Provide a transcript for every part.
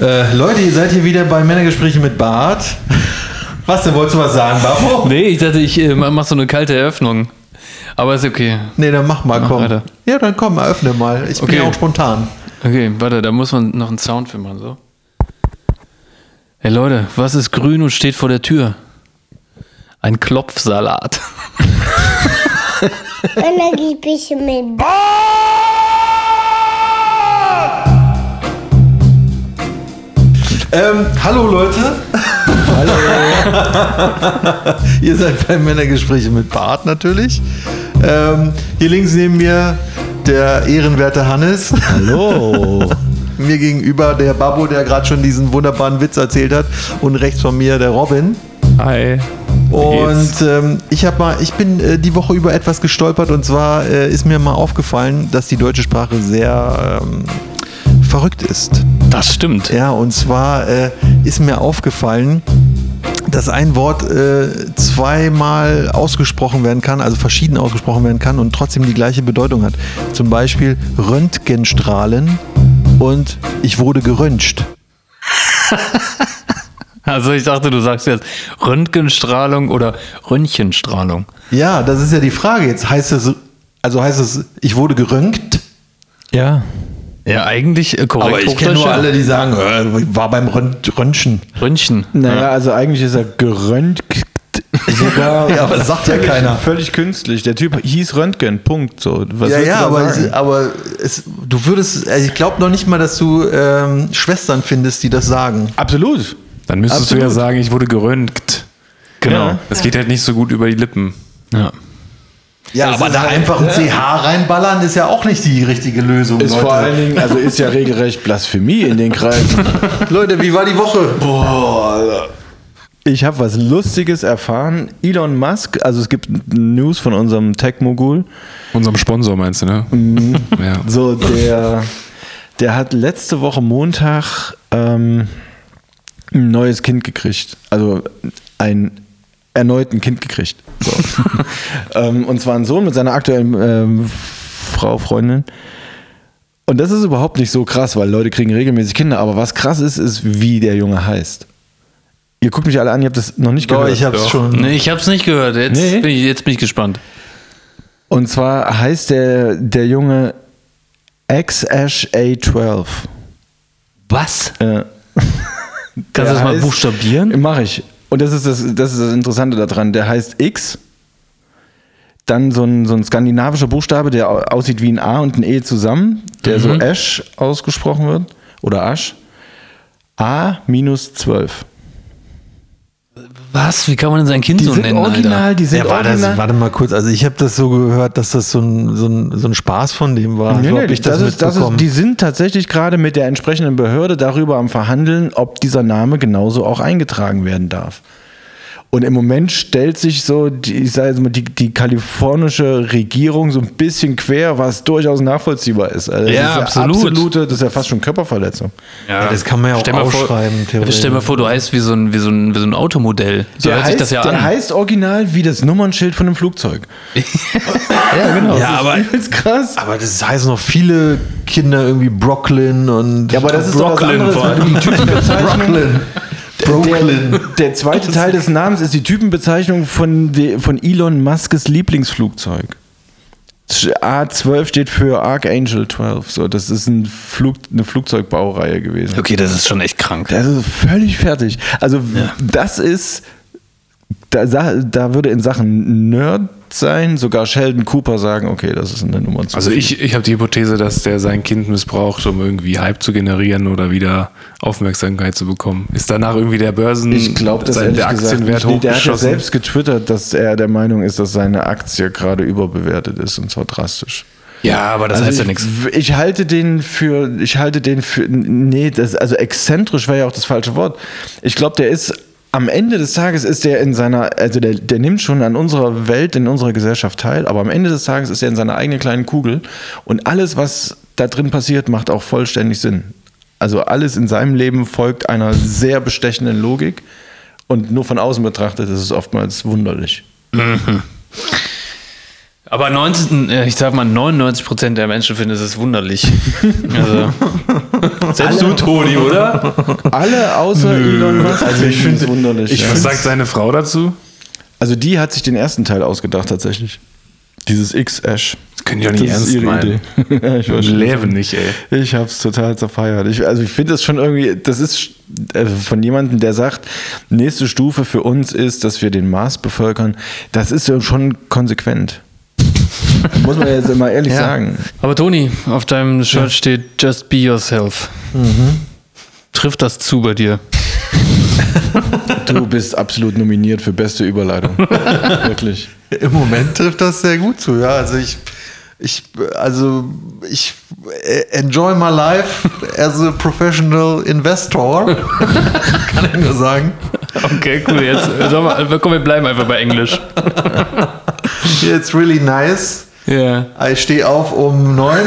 Äh, Leute, ihr seid hier wieder bei Männergespräche mit Bart. Was denn, wolltest du was sagen, Babo? Nee, ich dachte, ich äh, mach so eine kalte Eröffnung. Aber ist okay. Nee, dann mach mal, Mach komm. weiter. Ja, dann komm, eröffne mal. Ich bin Okay. ja auch spontan. Okay, warte, da muss man noch einen Sound für machen, so. Hey Leute, was ist grün und steht vor der Tür? Ein Klopfsalat. Männergespräche mit Ähm, hallo Leute. Hallo. Ihr seid bei Männergespräche mit Bart natürlich. Ähm, hier links neben mir der ehrenwerte Hannes. Hallo. Mir gegenüber der Babbo, der gerade schon diesen wunderbaren Witz erzählt hat. Und rechts von mir der Robin. Hi. Und ähm, ich habe mal, ich bin äh, die Woche über etwas gestolpert und zwar äh, ist mir mal aufgefallen, dass die deutsche Sprache sehr ähm, verrückt ist. Das stimmt. Ja, und zwar äh, ist mir aufgefallen, dass ein Wort äh, zweimal ausgesprochen werden kann, also verschieden ausgesprochen werden kann und trotzdem die gleiche Bedeutung hat. Zum Beispiel Röntgenstrahlen und ich wurde geröntgt. Also ich dachte, du sagst jetzt Röntgenstrahlung oder Röntgenstrahlung. Ja, das ist ja die Frage. Jetzt heißt es, also heißt es, ich wurde geröntgt. Ja. Ja, eigentlich äh, korrekt. Aber ich kenne nur alle, die sagen, äh, war beim Rönt Röntgen. Röntgen. Naja, also eigentlich ist er geröntgt. Sogar Ja, aber das sagt ja keiner. Völlig künstlich. Der Typ hieß Röntgen, Punkt. So. Was ja, ja, du aber, sagen? es, aber es, du würdest, also ich glaube noch nicht mal, dass du ähm, Schwestern findest, die das sagen. Absolut. Dann müsstest du Absolut. ja sagen, ich wurde geröntgt. Genau. Ja. Das geht halt nicht so gut über die Lippen. Ja. Ja, aber da einfach ein CH reinballern ist ja auch nicht die richtige Lösung, Ist Leute. vor allen Dingen, also ist ja regelrecht Blasphemie in den Kreisen. Leute, wie war die Woche? Boah. Ich habe was Lustiges erfahren. Elon Musk, also es gibt News von unserem Tech-Mogul. Unserem Sponsor meinst du, ne? Ja. So, der, der hat letzte Woche Montag ähm, ein neues Kind gekriegt. Also ein erneut ein Kind gekriegt. So. ähm, und zwar ein Sohn mit seiner aktuellen ähm, Frau, Freundin. Und das ist überhaupt nicht so krass, weil Leute kriegen regelmäßig Kinder. Aber was krass ist, ist, wie der Junge heißt. Ihr guckt mich alle an, ihr habt das noch nicht Doch, gehört. ich hab's Doch. schon. Nee, ich hab's nicht gehört. Jetzt, Nee. bin, ich, jetzt bin ich gespannt. Und zwar heißt der, der Junge X-Ash A12. Was? Äh, Kannst du das mal heißt- buchstabieren? Mache ich. Und das ist das, das ist das Interessante daran. Der heißt X, dann so ein, so ein skandinavischer Buchstabe, der au- aussieht wie ein A und ein E zusammen, der so Ash ausgesprochen wird. Oder Ash. A minus 12. Was? Wie kann man denn sein Kind Die so sind nennen, original, Alter? die sind Ja, war das, original. warte mal kurz, also ich habe das so gehört, dass das so ein, so ein, so ein Spaß von dem war. Nee, so nee, ich das, ist, das ist, die sind tatsächlich gerade mit der entsprechenden Behörde darüber am Verhandeln, ob dieser Name genauso auch eingetragen werden darf. Und im Moment stellt sich so, die, ich sage jetzt mal, die, die kalifornische Regierung so ein bisschen quer, was durchaus nachvollziehbar ist. Also das Ja, ist absolut. Absolute, das ist ja fast schon Körperverletzung. ja, das kann man ja auch Stell mal vor-. Stell dir mal vor, du heißt wie so ein, wie so ein, wie so ein Automodell. So Der, hört heißt, sich das ja der an. heißt original wie das Nummernschild von einem Flugzeug. ja, genau. Ja, aber, krass. aber das heißen noch viele Kinder irgendwie Brooklyn und Ja, aber das ist doch was Brooklyn anderes, die Typenbezeichnung, Brooklyn. Brooklyn. Der, der zweite Teil des Namens ist die Typenbezeichnung von, von Elon Muskes Lieblingsflugzeug. A12 steht für Archangel 12. So, das ist ein Flug, eine Flugzeugbaureihe gewesen. Okay, das ist schon echt krank. Das ist völlig fertig. Also, das ist. Da, da würde in Sachen Nerd sein, sogar Sheldon Cooper sagen: Okay, das ist eine Nummer zu Also viel. ich, ich habe die Hypothese, dass der sein Kind missbraucht, um irgendwie Hype zu generieren oder wieder Aufmerksamkeit zu bekommen. Ist danach irgendwie der Börsen, Ich glaube, dass sein, der gesagt, Aktienwert nicht. Nee, der hat ja hochgeschossen? selbst getwittert, dass er der Meinung ist, dass seine Aktie gerade überbewertet ist und zwar drastisch. Ja, aber das heißt ja ich, nichts. Ich halte den für, ich halte den für, nee, das, also exzentrisch wäre ja auch das falsche Wort. Ich glaube, der ist, am Ende des Tages ist der in seiner, also der, der nimmt schon an unserer Welt, in unserer Gesellschaft teil, aber am Ende des Tages ist er in seiner eigenen kleinen Kugel und alles, was da drin passiert, macht auch vollständig Sinn. Also alles in seinem Leben folgt einer sehr bestechenden Logik und nur von außen betrachtet ist es oftmals wunderlich. Aber 19, äh, ich sag mal, 99% der Menschen finden es wunderlich. Also, selbst du, Toni, oder? Alle außer Elon Musk also ich finde es wunderlich. Ich ja. Was sagt seine Frau dazu? Also die hat sich den ersten Teil ausgedacht tatsächlich. Dieses X-Ash. Das können die doch nicht ernst meinen. Idee. ja, ich. Leben nicht, ey. Ich hab's total zerfeiert. Ich, also ich finde das schon irgendwie, das ist also von jemandem, der sagt, nächste Stufe für uns ist, dass wir den Mars bevölkern. Das ist ja schon konsequent. Muss man jetzt immer ehrlich Ja. sagen. Aber Toni, auf deinem Shirt steht Just be yourself. Trifft das zu bei dir? Du bist absolut nominiert für beste Überleitung. Wirklich. Im Moment trifft das sehr gut zu, ja. Also ich, ich, also ich enjoy my life as a professional investor. Kann ich nur sagen. Okay, cool. Jetzt, äh, sag mal, komm, wir bleiben einfach bei Englisch. It's really nice. Ja. Ich stehe auf um neun.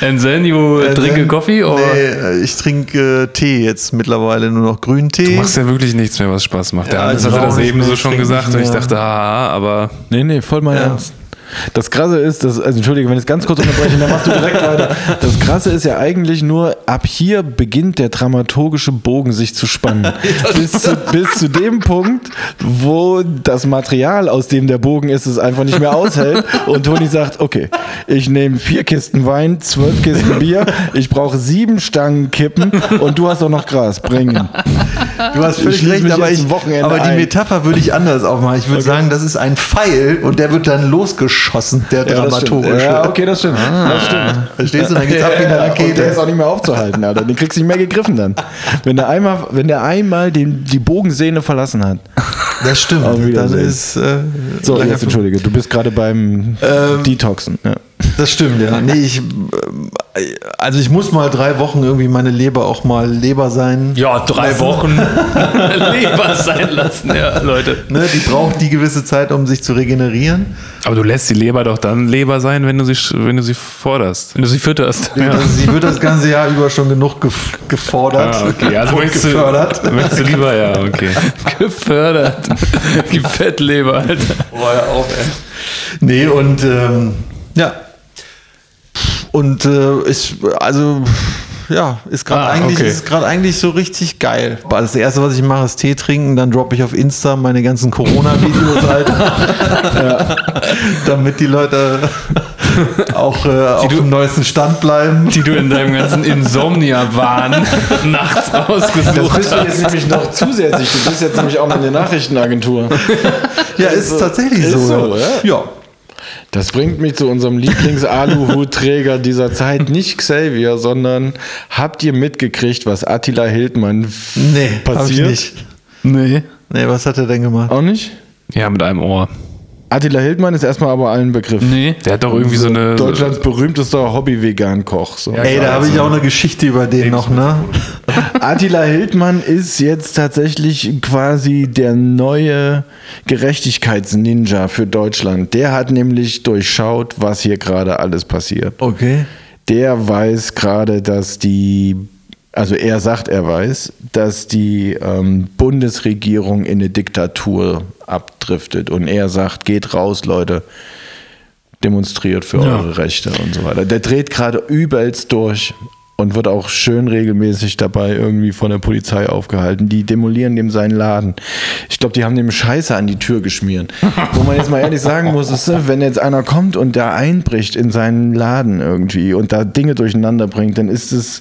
And then you Äh, drink a dann- coffee? Or? Nee, ich trinke äh, Tee jetzt mittlerweile nur noch grünen Du Tee. machst ja wirklich nichts mehr, was Spaß macht. Der Ja, Anders hatte auch das eben so schon trinke gesagt und ich dachte, ah, aber Nee, nee, voll mein Ja. Ernst. Das Krasse ist, dass, also entschuldige, wenn ich es ganz kurz unterbreche, dann machst du direkt weiter. Das Krasse ist ja eigentlich nur, ab hier beginnt der dramaturgische Bogen sich zu spannen. bis, zu, bis zu dem Punkt, wo das Material, aus dem der Bogen ist, es einfach nicht mehr aushält. Und Toni sagt, okay, ich nehme vier Kisten Wein, zwölf Kisten Bier, ich brauche sieben Stangen Kippen und du hast auch noch Gras. Bringen. Du hast völlig schließe recht, aber, ich, aber die ein. Metapher würde ich anders aufmachen. Ich würde sagen, das ist ein Pfeil und der wird dann losgeschossen, der Ja, dramaturgische. Ja, okay, das stimmt. Das stimmt. Verstehst du? Dann geht's ab wie eine Ja, und der ist Rakete. auch nicht mehr aufzuhalten, Alter. Den kriegst du nicht mehr gegriffen dann. Wenn der einmal, wenn der einmal den, die Bogensehne verlassen hat. Das stimmt. Dann ist äh, So, jetzt entschuldige, du bist gerade beim Ähm, Detoxen. Ja. Das stimmt, ja. Nee, ich, ähm, also ich muss mal drei Wochen irgendwie meine Leber auch mal Leber sein. Ja, drei lassen. Wochen Leber sein lassen, ja, Leute. Ne, die braucht die gewisse Zeit, um sich zu regenerieren. Aber du lässt die Leber doch dann Leber sein, wenn du sie, wenn du sie forderst. Wenn du sie fütterst. Also sie wird das ganze Jahr über schon genug gef gefordert Ah, okay. Also möchtest du, gefördert. möchtest du lieber, ja, okay. Gefördert. Die Fettleber, Alter. Boah, ja auch, ey. Nee, und ähm, ja. Und äh, ist, also, ja, ist gerade Ah, eigentlich, okay. ist gerade eigentlich so richtig geil. Das erste, was ich mache, ist Tee trinken, dann droppe ich auf Insta meine ganzen Corona-Videos halt. ja. Damit die Leute auch äh, auf dem neuesten Stand bleiben. Die du in deinem ganzen Insomnia-Wahn nachts Das rausgesucht bist du hast. jetzt nämlich noch zusätzlich. Du bist jetzt nämlich auch mal eine Nachrichtenagentur. Ja, ist so. tatsächlich Ist so. so, ja. Das bringt mich zu unserem Lieblings-Aluhutträger dieser Zeit. Nicht Xavier, sondern habt ihr mitgekriegt, was Attila Hildmann Nee, hab ich passiert? nicht. Nee. Nee, was hat er denn gemacht? Auch nicht? Ja, mit einem Ohr. Attila Hildmann ist erstmal aber allen Begriff. Nee. Der hat doch irgendwie so eine. Deutschlands berühmtester Hobby-Vegan-Koch. So. Ja, Ey, da habe ich also- auch eine Geschichte über den noch, ne? Attila Hildmann ist jetzt tatsächlich quasi der neue Gerechtigkeitsninja für Deutschland. Der hat nämlich durchschaut, was hier gerade alles passiert. Okay. Der weiß gerade, dass die, also er sagt, er weiß, dass die ähm, Bundesregierung in eine Diktatur abdriftet. Und er sagt, geht raus, Leute, demonstriert für Ja. eure Rechte und so weiter. Der dreht gerade übelst durch und wird auch schön regelmäßig dabei irgendwie von der Polizei aufgehalten. Die demolieren dem seinen Laden. Ich glaube, die haben dem Scheiße an die Tür geschmiert. Wo man jetzt mal ehrlich sagen muss, ist, wenn jetzt einer kommt und der einbricht in seinen Laden irgendwie und da Dinge durcheinander bringt, dann ist es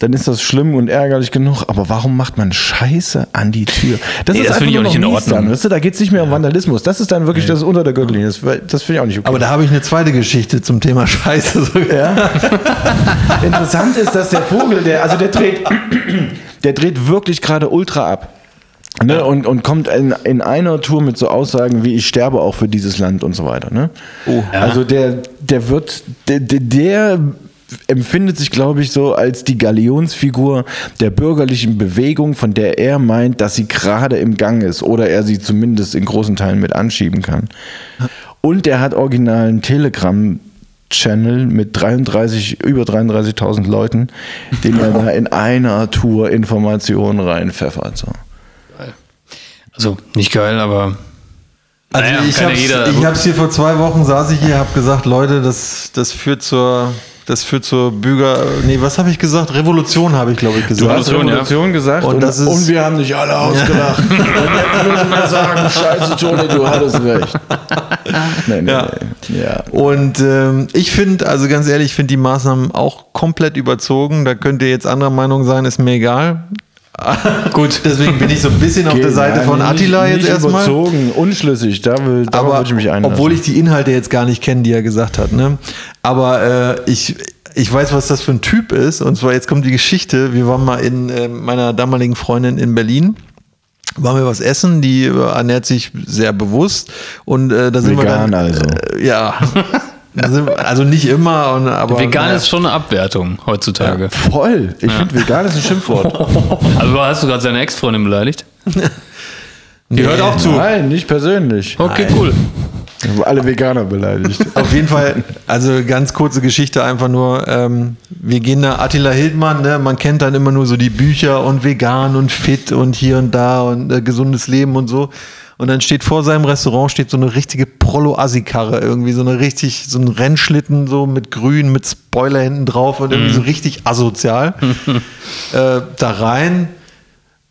dann ist das schlimm und ärgerlich genug. Aber warum macht man Scheiße an die Tür? Das Nee, das finde ich auch nicht in Ordnung. Dann, weißt du? Da geht es nicht mehr um Vandalismus. Das ist dann wirklich das unter der Gürtellinie. Das, das finde ich auch nicht okay. Aber da habe ich eine zweite Geschichte zum Thema Scheiße. Ja. Interessant ist, dass der Vogel, der, also der dreht, der dreht wirklich gerade ultra ab. Ne? Und, und kommt in, in einer Tour mit so Aussagen wie ich sterbe auch für dieses Land und so weiter. Ne? Also der, der wird, der, der empfindet sich, glaube ich, so als die Galionsfigur der bürgerlichen Bewegung, von der er meint, dass sie gerade im Gang ist oder er sie zumindest in großen Teilen mit anschieben kann. Und er hat originalen Telegram Channel mit 33, über 33.000 Leuten, den er da in einer Tour Informationen reinpfeffert. So. Also, nicht geil, aber Also Naja, ich hab's, jeder- ich hab's hier vor zwei Wochen, saß ich hier, hab gesagt, Leute, das, das führt zur, das führt zur Bürger, nee, was habe ich gesagt? Revolution habe ich, glaube ich, gesagt. Du hast Revolution, ja. Gesagt Und und, das ist- und wir haben dich alle ausgelacht. und jetzt müssen wir sagen, scheiße, Toni, du hattest recht. Nee, nee, Ja. nee. ja. Und ähm, ich finde, also ganz ehrlich, ich finde die Maßnahmen auch komplett überzogen. Da könnt ihr jetzt anderer Meinung sein, ist mir egal. Gut, deswegen bin ich so ein bisschen auf der Seite von nicht- Attila jetzt nicht erstmal. überzogen, unschlüssig, da will, Aber würde ich mich einlassen. obwohl ich die Inhalte jetzt gar nicht kenne, die er gesagt hat. Ne? Aber äh, ich, ich weiß, was das für ein Typ ist. Und zwar, jetzt kommt die Geschichte. Wir waren mal in äh, meiner damaligen Freundin in Berlin. Waren wir was essen, die äh, ernährt sich sehr bewusst und äh, da sind Vegan wir dann, also. Äh, ja, also nicht immer, und, aber Vegan naja. ist schon eine Abwertung heutzutage. Voll. Ich finde, vegan ist ein Schimpfwort. Also hast du gerade seine Ex-Freundin beleidigt? Die hört auch zu. Nein, nicht persönlich. Okay, cool. Ich habe alle Veganer beleidigt. Auf jeden Fall, also ganz kurze Geschichte, einfach nur, ähm, wir gehen da, Attila Hildmann, ne, man kennt dann immer nur so die Bücher und vegan und fit und hier und da und äh, gesundes Leben und so. Und dann steht vor seinem Restaurant steht so eine richtige Prollo-Assi-Karre, irgendwie so eine richtig, so ein Rennschlitten so mit Grün, mit Spoiler hinten drauf und irgendwie so richtig asozial. äh, da rein,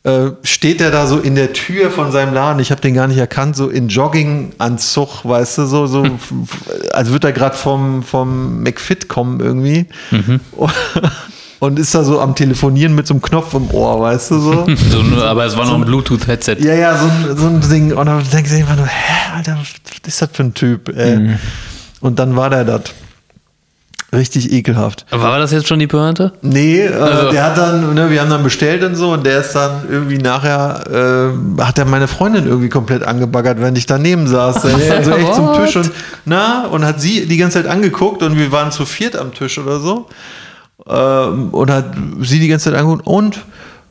äh, steht er da so in der Tür von seinem Laden, ich habe den gar nicht erkannt, so in Jogginganzug, weißt du, so, so als würde er gerade vom, vom McFit kommen irgendwie. Und ist da so am Telefonieren mit so einem Knopf im Ohr, weißt du so? So, aber es war noch ein Bluetooth-Headset. ja, ja, so ein, so ein Ding. Und dann denkst du einfach nur, hä, Alter, was ist das für ein Typ? Ey? Und dann war der das. Richtig ekelhaft. Aber War das jetzt schon die Pointe? Nee, äh, Also- der hat dann, ne, wir haben dann bestellt und so und der ist dann irgendwie nachher, äh, hat er meine Freundin irgendwie komplett angebaggert, wenn ich daneben saß. Der ist dann so echt zum Tisch und, na, und hat sie die ganze Zeit angeguckt und wir waren zu viert am Tisch oder so. Ähm, und hat sie die ganze Zeit angeguckt und,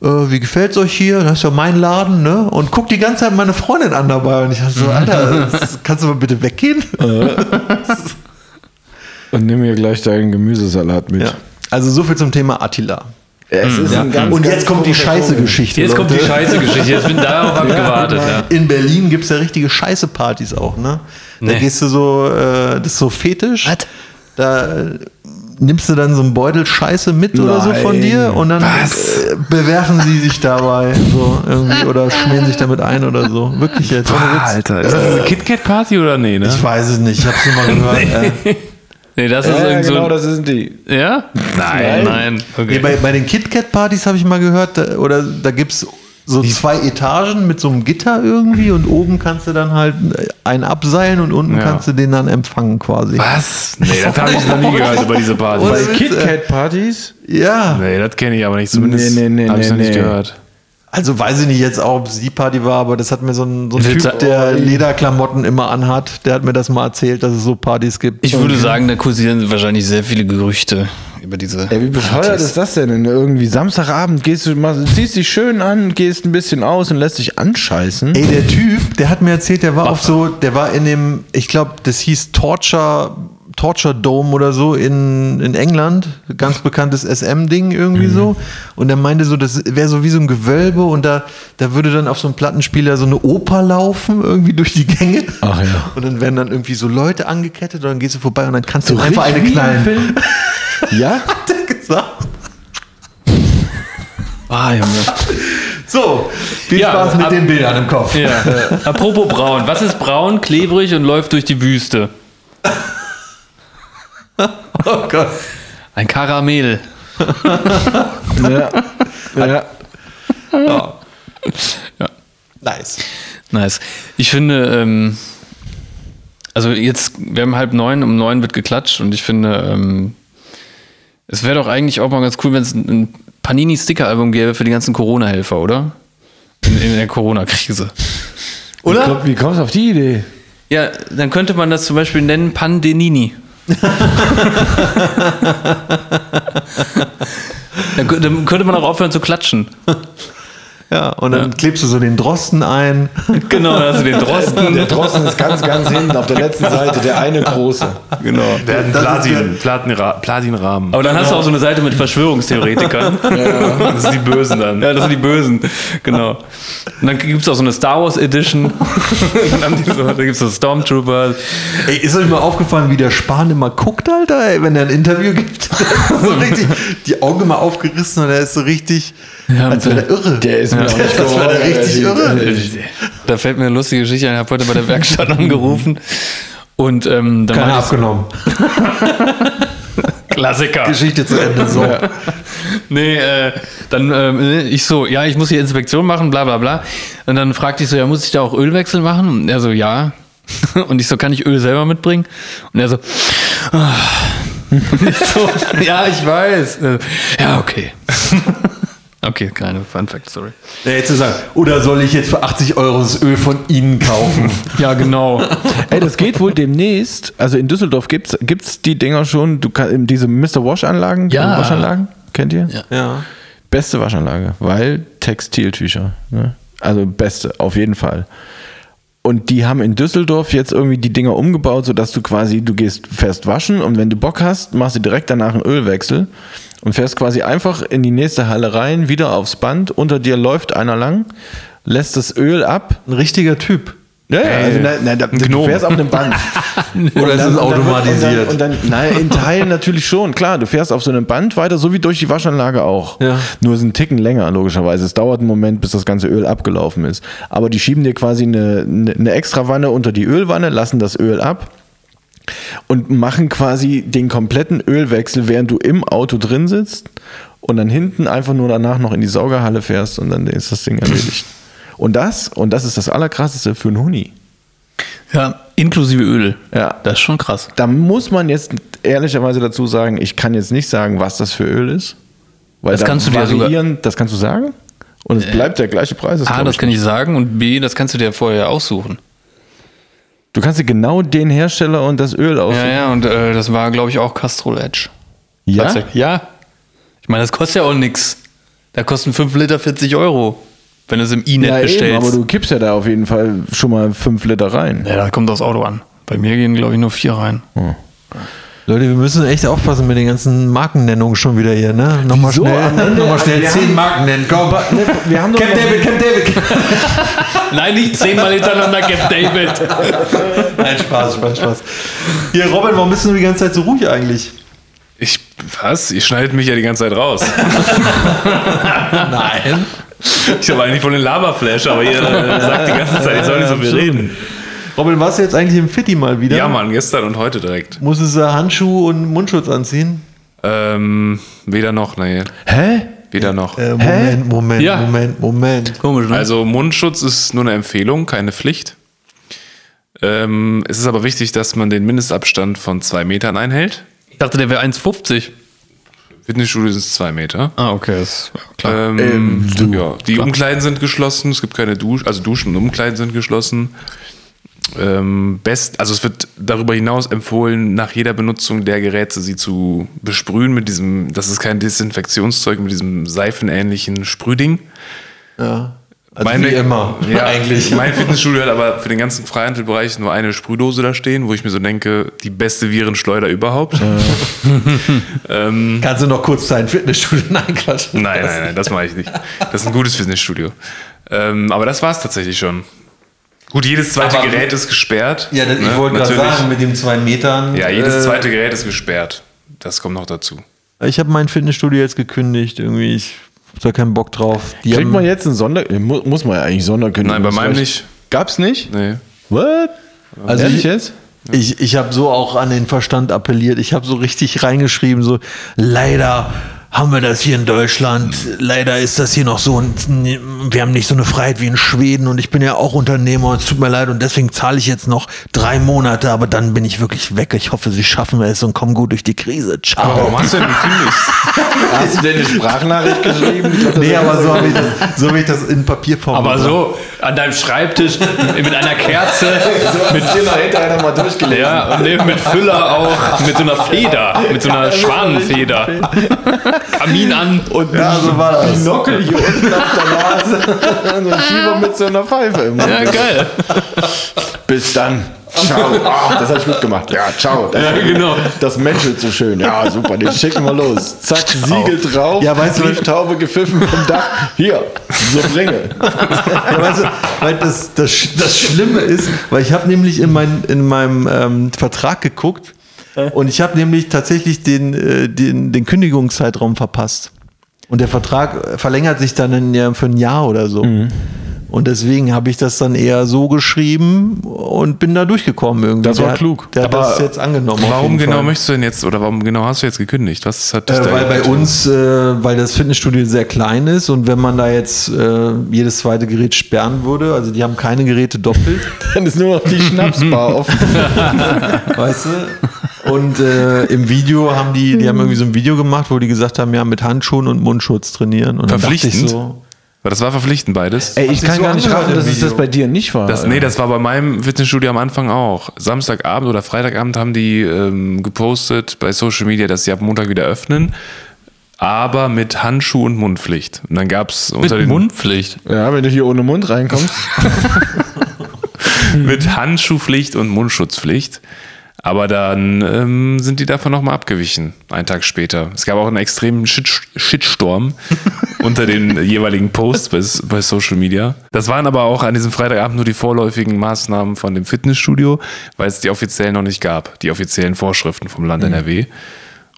äh, wie gefällt's euch hier? Das ist ja mein Laden, ne? Und guckt die ganze Zeit meine Freundin an dabei und ich dachte so, Alter, das- kannst du mal bitte weggehen? Und nimm mir gleich deinen Gemüsesalat mit. Ja. Also so viel zum Thema Attila. Es ist ein ganz, Und ganz jetzt kommt die komischer scheiße Vogel. Geschichte. Jetzt kommt die Leute. scheiße Geschichte. Jetzt bin darauf habe ich gewartet. Ja. In Berlin gibt es ja richtige Scheiße-Partys auch, ne? Da Nee. gehst du so, äh, das ist so fetisch. Was? Da äh, nimmst du dann so einen Beutel Scheiße mit oder so von Nein. dir und dann äh, bewerfen sie sich dabei so irgendwie oder schmieren sich damit ein oder so. Wirklich jetzt. ohne Witz. Alter, ist das eine KitKat-Party oder nee, ne? Ich weiß es nicht, ich hab's nur mal gehört. äh. Nee, das ist Ja, irgend so. genau, ein- das sind die. ja? Nein, nein. Okay. Nee, bei, bei den KitKat-Partys habe ich mal gehört, da, oder da gibt es so zwei Etagen mit so einem Gitter irgendwie und oben kannst du dann halt einen abseilen und unten Ja. kannst du den dann empfangen quasi. Was? Nee, das habe ich noch nie gehört über diese Party. Ohne Bei äh, KitKat-Partys? Ja, Nee, das kenne ich aber nicht. Zumindest Nee, nee, nee, habe ich nee, noch nicht nee. gehört. Also weiß ich nicht jetzt auch, ob es die Party war, aber das hat mir so ein, so ein Typ, der Lederklamotten immer anhat, der hat mir das mal erzählt, dass es so Partys gibt. Ich würde sagen, da kursieren wahrscheinlich sehr viele Gerüchte über diese. Ey, wie bescheuert Partys. ist das denn? Irgendwie Samstagabend gehst du, machst, ziehst dich schön an, gehst ein bisschen aus und lässt dich anscheißen. Ey, der Typ, der hat mir erzählt, der war auf so, der war in dem, ich glaube, das hieß Torture, Torture Dome oder so in, in England, ganz bekanntes SM-Ding irgendwie so. Und er meinte so, das wäre so wie so ein Gewölbe und da, da würde dann auf so einem Plattenspieler so eine Oper laufen, irgendwie durch die Gänge. Ach ja. Und dann werden dann irgendwie so Leute angekettet und dann gehst du vorbei und dann kannst du So einfach eine knallen. Ja? Hat er gesagt. Ah, Junge. So, viel Ja, Spaß mit ab- den Bildern im Kopf. Ja. Apropos braun. Was ist braun, klebrig und läuft durch die Wüste? Oh Gott. Ein Karamell. Ja. ja. Nice. Nice. Ich finde, ähm, also jetzt, wir haben halb neun, um neun wird geklatscht und ich finde, ähm, es wäre doch eigentlich auch mal ganz cool, wenn es ein, Panini-Sticker-Album gäbe für die ganzen Corona-Helfer, oder? In, in der Corona-Krise. Oder? Komm, wie kommst du auf die Idee? Ja, dann könnte man das zum Beispiel nennen Pandenini. Dann, kö- dann könnte man auch aufhören zu klatschen. Ja, und dann klebst du so den Drosten ein. Genau, da hast du den Drosten. Der Drosten ist ganz, ganz hinten auf der letzten Seite, der eine große. Genau. Der hat einen Platin, Platinra Platinrahmen. Aber dann hast du auch so eine Seite mit Verschwörungstheoretikern. Das sind die Bösen dann. Ja, das sind die Bösen. Genau. Und dann gibt es auch so eine Star Wars Edition. dann so, da gibt es so Stormtroopers. Ey, ist euch mal aufgefallen, wie der Spahn immer guckt, Alter, ey, wenn er ein Interview gibt? So richtig, die Augen mal aufgerissen und er ist so richtig, Ja, als wäre der irre. Der ist mir auch nicht das war der richtig irre. Da fällt mir eine lustige Geschichte ein. Ich habe heute bei der Werkstatt angerufen. Und ähm, dann Keiner abgenommen. Klassiker. Geschichte zu Ende. So. Nee, äh, dann ähm, ich so, ja, ich muss hier Inspektion machen, bla bla bla. Und dann fragte ich so, ja, muss ich da auch Ölwechsel machen? Und er so, ja. Und ich so, kann ich Öl selber mitbringen? Und er so, ah. Und ich so, ja, ich weiß. Äh, Ja, okay. Okay, keine Fun Fact, sorry. Ja, jetzt zu sagen, oder soll ich jetzt für 80 Euro das Öl von Ihnen kaufen? Ja, genau. Ey, das geht wohl demnächst. Also in Düsseldorf gibt es die Dinger schon. Du kann, diese Mr. Wash-Anlagen. Ja. Waschanlagen, kennt ihr? Ja. ja. Beste Waschanlage, weil Textiltücher. Ne? Also beste, auf jeden Fall. Und die haben in Düsseldorf jetzt irgendwie die Dinger umgebaut, sodass du quasi, du gehst fest waschen und wenn du Bock hast, machst du direkt danach einen Ölwechsel und fährst quasi einfach in die nächste Halle rein, wieder aufs Band, unter dir läuft einer lang, lässt das Öl ab. Ein richtiger Typ. Ja, ja, also nein, nein, da, du fährst auf einem Band. Oder ist es dann- automatisiert? Und dann, und dann, nein, in Teilen natürlich schon. Klar, du fährst auf so einem Band weiter, so wie durch die Waschanlage auch. Ja. Nur ist ein Ticken länger, logischerweise. Es dauert einen Moment, bis das ganze Öl abgelaufen ist. Aber die schieben dir quasi eine, eine, eine extra Wanne unter die Ölwanne, lassen das Öl ab und machen quasi den kompletten Ölwechsel, während du im Auto drin sitzt und dann hinten einfach nur danach noch in die Saugerhalle fährst und dann ist das Ding erledigt. Und das, und das ist das Allerkrasseste für einen Huni. Ja, inklusive Öl. Ja. Das ist schon krass. Da muss man jetzt ehrlicherweise dazu sagen, ich kann jetzt nicht sagen, was das für Öl ist. Weil Das da kannst du dir sogar- variieren, das kannst du sagen. Und es bleibt der gleiche Preis. A, glaub das kann ich sagen und B, das kannst du dir vorher aussuchen. Du kannst dir genau den Hersteller und das Öl aussuchen. Ja, ja, und äh, das war, glaube ich, auch Castrol Edge. Ja? Ja. Ich meine, das kostet ja auch nichts. Da kosten 5 Liter 40 Euro, wenn du es im E-Net Ja, eben, bestellst. aber du kippst ja da auf jeden Fall schon mal 5 Liter rein. ja, da kommt das Auto an. Bei mir gehen, glaube ich, nur vier rein. Leute, wir müssen echt aufpassen mit den ganzen Markennennungen schon wieder hier, ne? Nochmal Wieso? schnell, Ende- nochmal schnell wir zehn Marken nennen, komm. Wir haben Camp David, Camp David. Nein, nicht zehnmal hintereinander, Camp David. Nein, Spaß, Spaß, Spaß. Hier, Robin, warum bist du die ganze Zeit so ruhig eigentlich? Ich, was? Ihr schneidet mich ja die ganze Zeit raus. Nein. Ich habe eigentlich von den Laberflash, aber ihr äh, sagt die ganze Zeit, ich soll nicht so viel reden. Robin, warst du jetzt eigentlich im Fitti mal wieder? Ja, Mann, gestern und heute direkt. Musstest du Handschuhe und Mundschutz anziehen? Ähm, weder noch, nee. Hä? Weder noch. Äh, Moment, Moment, Ja. Moment, Moment. Komisch, ne? Also Mundschutz ist nur eine Empfehlung, keine Pflicht. Ähm, es ist aber wichtig, dass man den Mindestabstand von zwei Metern einhält. ich dachte, der wäre 1,50. Fitnessstudio sind es zwei Meter. Ah, okay, ist klar. Ähm, ja, die Umkleiden sind geschlossen, es gibt keine Duschen, also Duschen und Umkleiden sind geschlossen. Ähm, best, also es wird darüber hinaus empfohlen, nach jeder Benutzung der Geräte sie zu besprühen mit diesem, das ist kein Desinfektionszeug, mit diesem seifenähnlichen Sprühding. Ja. Also wie immer, Ja, eigentlich. Mein Fitnessstudio hat aber für den ganzen Freihandelbereich nur eine Sprühdose da stehen, wo ich mir so denke, die beste Virenschleuder überhaupt. ähm, Kannst du noch kurz dein Fitnessstudio Nein, Quatsch. Nein, nein, nein, das mache ich nicht. Das ist ein gutes Fitnessstudio. Ähm, aber das war es tatsächlich schon. Gut, jedes zweite Aber- Gerät ist gesperrt. Ja, das, ich ne, wollte gerade sagen, mit den zwei Metern. Ja, jedes äh, zweite Gerät ist gesperrt. Das kommt noch dazu. Ich habe mein Fitnessstudio jetzt gekündigt. Irgendwie, ich da keinen Bock drauf. Die Kriegt man jetzt einen Sonder... äh, Mu muss man ja eigentlich Sonderkündigung. Nein, bei meinem nicht. Gab's nicht? Nee. What? Also Ehrlich ich- jetzt? Ich, ich habe so auch an den Verstand appelliert. Ich habe so richtig reingeschrieben, so leider haben wir das hier in Deutschland. Leider ist das hier noch so. Und wir haben nicht so eine Freiheit wie in Schweden. Und ich bin ja auch Unternehmer. Und es tut mir leid. Und deswegen zahle ich jetzt noch drei Monate. Aber dann bin ich wirklich weg. Ich hoffe, sie schaffen es und kommen gut durch die Krise. Ciao. Warum hast du denn gekündigt? Hast du denn eine Sprachnachricht geschrieben? Glaub, Nee, aber so habe ich, das- so hab ich das in Papierform Aber gebracht. so, an deinem Schreibtisch mit einer Kerze, mit dir noch hinterher mal durchgelesen. ja, und neben mit Füller auch, mit so einer Feder, mit so einer Schwanenfeder. Kamin an. Und Ja, so war das. Binockel hier unten auf der Nase. so ein Schieber mit so einer Pfeife im Mund. Ja, geil. Bis dann. Ciao. Ah, das habe ich gut gemacht. Ja, ciao. Das, Ja, genau. das menschelt so schön. Ja, super. Den schicken wir los. Zack, Siegel drauf. Ja, weißt du, Brieftaube gepfiffen vom Dach. Hier, so bringe. Ja, weißt du, weil das, das, das Schlimme ist, weil ich habe nämlich in, mein, in meinem ähm, Vertrag geguckt und ich habe nämlich tatsächlich den, äh, den, den Kündigungszeitraum verpasst. Und der Vertrag verlängert sich dann in, ja, für ein Jahr oder so. Und deswegen habe ich das dann eher so geschrieben und bin da durchgekommen irgendwie. Das war Der hat- klug. Der hat Aber das jetzt angenommen. Warum genau Fall. möchtest du denn jetzt, oder warum genau hast du jetzt gekündigt? Was hat Äh, weil bei uns, äh, weil das Fitnessstudio sehr klein ist und wenn man da jetzt äh, jedes zweite Gerät sperren würde, also die haben keine Geräte doppelt, Dann ist nur noch die Schnapsbar offen. weißt du? Und äh, im Video haben die, die haben irgendwie so ein Video gemacht, wo die gesagt haben, ja, mit Handschuhen und Mundschutz trainieren. Und dann dachte ich Verpflichtend? so, Weil das war verpflichtend beides. Ey, ich kann so gar nicht im dass es das bei dir nicht war. Das, nee, das war bei meinem Fitnessstudio am Anfang auch. Samstagabend oder Freitagabend haben die ähm, gepostet bei Social Media, dass sie ab Montag wieder öffnen, aber mit Handschuh und Mundpflicht. Und dann gab es unter Mit den Mundpflicht. ja, wenn du hier ohne Mund reinkommst. mit Handschuhpflicht und Mundschutzpflicht. Aber dann ähm, sind die davon nochmal abgewichen, einen Tag später. Es gab auch einen extremen Shit Shitstorm unter den jeweiligen Posts bei, bei Social Media. Das waren aber auch an diesem Freitagabend nur die vorläufigen Maßnahmen von dem Fitnessstudio, weil es die offiziellen noch nicht gab, die offiziellen Vorschriften vom Land NRW.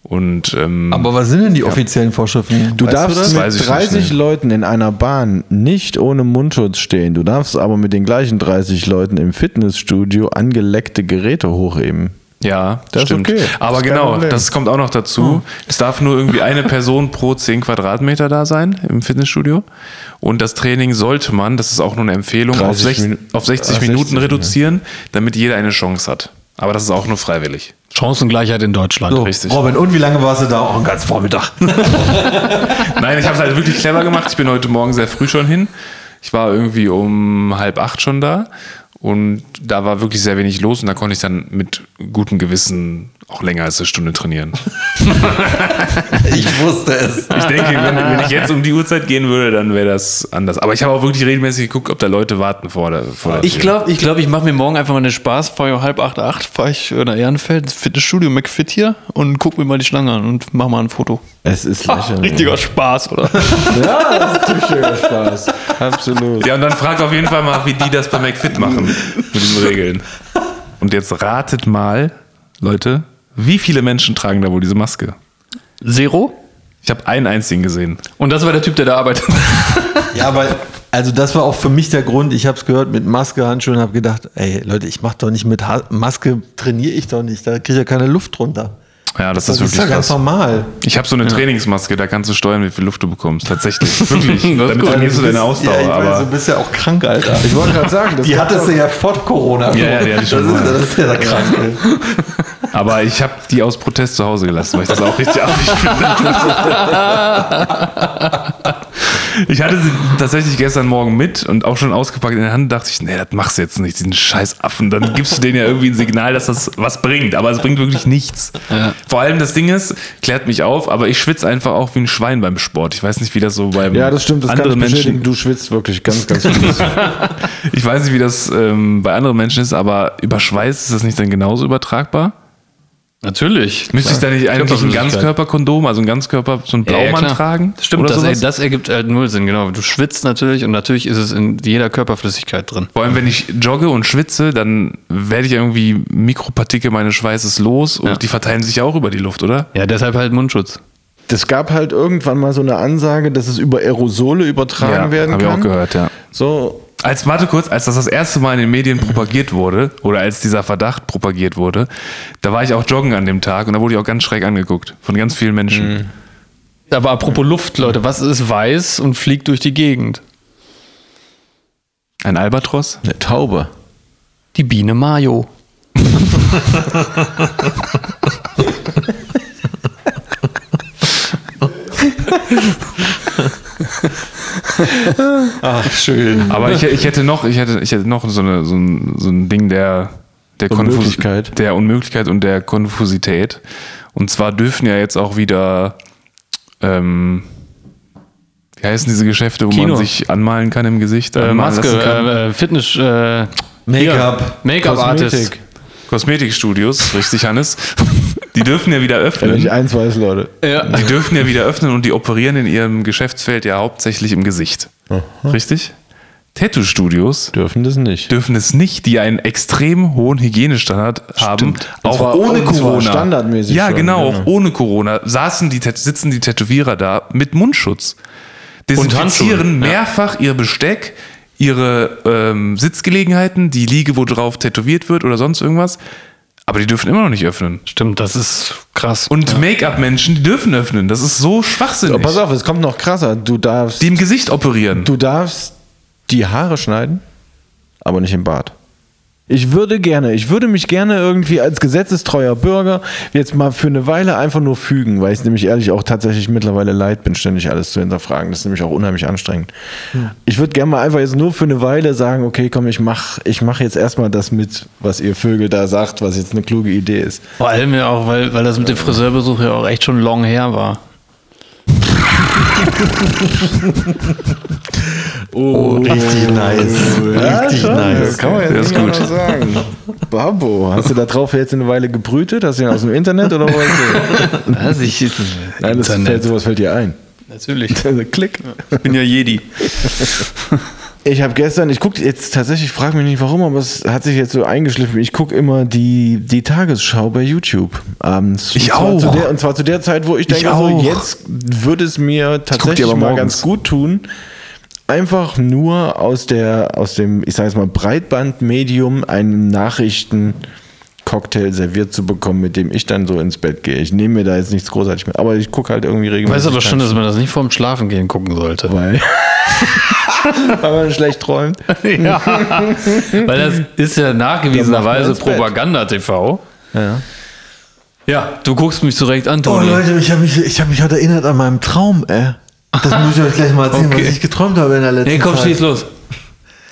Und ähm, aber was sind denn die offiziellen Vorschriften? Du Weißt darfst? Weiß mit ich nicht, 30 ne. Leuten in einer Bahn nicht ohne Mundschutz stehen. Du darfst aber mit den gleichen 30 Leuten im Fitnessstudio angeleckte Geräte hochheben. Ja, Das stimmt. okay. Aber Das genau, das kommt auch noch dazu. Es darf nur irgendwie eine Person pro 10 Quadratmeter da sein im Fitnessstudio. Und das Training sollte man, das ist auch nur eine Empfehlung, auf, 30 sech, auf 60 Ah, Minuten 60, reduzieren, damit jeder eine Chance hat. Aber das ist auch nur freiwillig. Chancengleichheit in Deutschland. So, richtig. Robin, und wie lange warst du da? Auch einen ganzen Vormittag. Nein, ich habe es halt wirklich clever gemacht. Ich bin heute Morgen sehr früh schon hin. Ich war irgendwie um halb acht schon da. Und da war wirklich sehr wenig los und da konnte ich dann mit gutem Gewissen auch länger als eine Stunde trainieren. ich wusste es. Ich denke, wenn, wenn ich jetzt um die Uhrzeit gehen würde, dann wäre das anders. Aber ich habe auch wirklich regelmäßig geguckt, ob da Leute warten vor der, vor der Ich glaube, ich, glaub, ich mache mir morgen einfach mal einen Spaß. Fahre um halb acht, acht, fahre ich nach Ehrenfeld, ins Fitnessstudio McFit hier und gucke mir mal die Schlange an und mache mal ein Foto. Es ist lächerlich. Richtiger Spaß, oder? Ja, das ist ein schöner Spaß. Absolut. Ja, und dann frag auf jeden Fall mal, wie die das bei McFit machen mit diesen Regeln. Und jetzt ratet mal, Leute, wie viele Menschen tragen da wohl diese Maske? Zero? Ich habe einen einzigen gesehen. Und das war der Typ, der da arbeitet. Ja, aber also das war auch für mich der Grund. Ich habe es gehört mit Maske, Handschuhen und habe gedacht, ey Leute, ich mache doch nicht mit ha Maske, trainiere ich doch nicht. Da kriege ich ja keine Luft drunter. Ja, das, Das ist ist wirklich ja ganz normal. Ich habe so eine Trainingsmaske, da kannst du steuern, wie viel Luft du bekommst. Tatsächlich. Wirklich. Damit trainierst du deine Ja, Ausdauer. weiß, aber du bist ja auch krank, Alter. Ich wollte gerade sagen, das Die hattest du ja vor Corona. Ja, ja, die hatte ich schon das, das ist ja der Kranke. Aber ich habe die aus Protest zu Hause gelassen, weil ich das auch richtig affig finde. Ich hatte sie tatsächlich gestern Morgen mit und auch schon ausgepackt in der Hand. Dachte ich, nee, das machst du jetzt nicht, diesen scheiß Affen. Dann gibst du denen ja irgendwie ein Signal, dass das was bringt. Aber es bringt wirklich nichts. Ja. Vor allem das Ding ist, klärt mich auf, aber ich schwitze einfach auch wie ein Schwein beim Sport. Ich weiß nicht, wie das so beim Ja, das stimmt, das kann ich anderen. Menschen. Du schwitzt wirklich ganz, ganz fies. Ich weiß nicht, wie das ähm, bei anderen Menschen ist, aber über Schweiß ist das nicht dann genauso übertragbar? Natürlich. Müsste ich da nicht eigentlich ein. Ganzkörperkondom, also ein Ganzkörper, so ein Ja, ja, Blaumann klar. tragen? Stimmt, Oder das, das ergibt halt null Sinn, genau. Du schwitzt natürlich und natürlich ist es in jeder Körperflüssigkeit drin. Vor allem, wenn ich jogge und schwitze, dann werde ich irgendwie Mikropartikel meines Schweißes los und Ja. die verteilen sich ja auch über die Luft, oder? Ja, deshalb halt Mundschutz. Es gab halt irgendwann mal so eine Ansage, dass es über Aerosole übertragen werden habe ich kann. auch gehört, ja. So, Als, warte kurz, als das das erste Mal in den Medien propagiert wurde, oder als dieser Verdacht propagiert wurde, da war ich auch joggen an dem Tag und da wurde ich auch ganz schräg angeguckt. Von ganz vielen Menschen. Aber apropos Luft, Leute, was ist weiß und fliegt durch die Gegend? Ein Albatros? eine Taube. Die Biene Mayo. Ach, schön. Aber ich, ich hätte noch, ich hätte, ich hätte noch so, eine, so, ein, so ein Ding der, der, Konfus- Unmöglichkeit. der Unmöglichkeit und der Konfusität. Und zwar dürfen ja jetzt auch wieder ähm, wie heißen diese Geschäfte, wo Kino. man sich anmalen kann im Gesicht? Äh, Maske, äh, äh, Fitness, äh, Make-up. Make-up-Artist. Kosmetik. Kosmetikstudios, richtig, Hannes. Die dürfen ja wieder Wenn öffnen. ich eins weiß, Leute. Ja. Die dürfen ja wieder öffnen und die operieren in ihrem Geschäftsfeld ja hauptsächlich im Gesicht. Richtig? Tattoo-Studios Dürfen das nicht. dürfen es nicht, die einen extrem hohen Hygienestandard haben. Auch zwar- ohne Corona. standardmäßig Ja, schon, genau, genau. auch ohne Corona saßen die, sitzen die Tätowierer da mit Mundschutz. Desinfizieren Handschuhen, ja. mehrfach ihr Besteck, ihre ähm, Sitzgelegenheiten, die Liege, wo drauf tätowiert wird oder sonst irgendwas. Aber die dürfen immer noch nicht öffnen. Stimmt, das ist krass. Und Make-up-Menschen, die dürfen öffnen. Das ist so schwachsinnig. Oh, pass auf, es kommt noch krasser. Du darfst, Die im Gesicht operieren. du darfst die Haare schneiden, aber nicht im Bart. Ich würde gerne, ich würde mich gerne irgendwie als gesetzestreuer Bürger jetzt mal für eine Weile einfach nur fügen, weil ich nämlich ehrlich auch tatsächlich mittlerweile leid bin, ständig alles zu hinterfragen. Das ist nämlich auch unheimlich anstrengend. Ich würde gerne mal einfach jetzt nur für eine Weile sagen, okay, komm, ich mach, ich mach jetzt erstmal das mit, was ihr Vögel da sagt, was jetzt eine kluge Idee ist. Vor allem ja auch, weil, weil das mit dem Friseurbesuch ja auch echt schon long her war. Oh, richtig nice. richtig nice. Kann man jetzt ist nicht gut. sagen. Babo, hast du da drauf jetzt eine Weile gebrütet? Hast du ihn aus dem Internet oder was? Also ich, Nein, das fällt, sowas fällt dir ein. Natürlich. Also Klick. Ich bin ja Jedi. Ich habe gestern, ich gucke jetzt tatsächlich, frage mich nicht warum, aber es hat sich jetzt so eingeschliffen. Ich gucke immer die, die Tagesschau bei YouTube abends. Ich und zwar auch. Zu der, und zwar zu der Zeit, wo ich denke, so, auch. jetzt würde es mir tatsächlich aber mal ganz gut tun, einfach nur aus, der, aus dem, ich sage es mal, Breitbandmedium einen Nachrichten-Cocktail serviert zu bekommen, mit dem ich dann so ins Bett gehe. Ich nehme mir da jetzt nichts großartig mit, aber ich gucke halt irgendwie Ich regelmäßig. weiß aber schon, dass man das nicht vorm Schlafengehen gucken sollte. weil, weil man schlecht träumt. Ja. Weil das ist ja nachgewiesenerweise. Propaganda-TV. Ja. Ja, du guckst mich zurecht an, Oh Toni. Leute, ich habe mich, ich hab mich heute erinnert an meinen Traum, ey. Das muss ich euch gleich mal erzählen, Okay. was ich geträumt habe in der letzten Nee, komm, Zeit. schieß los.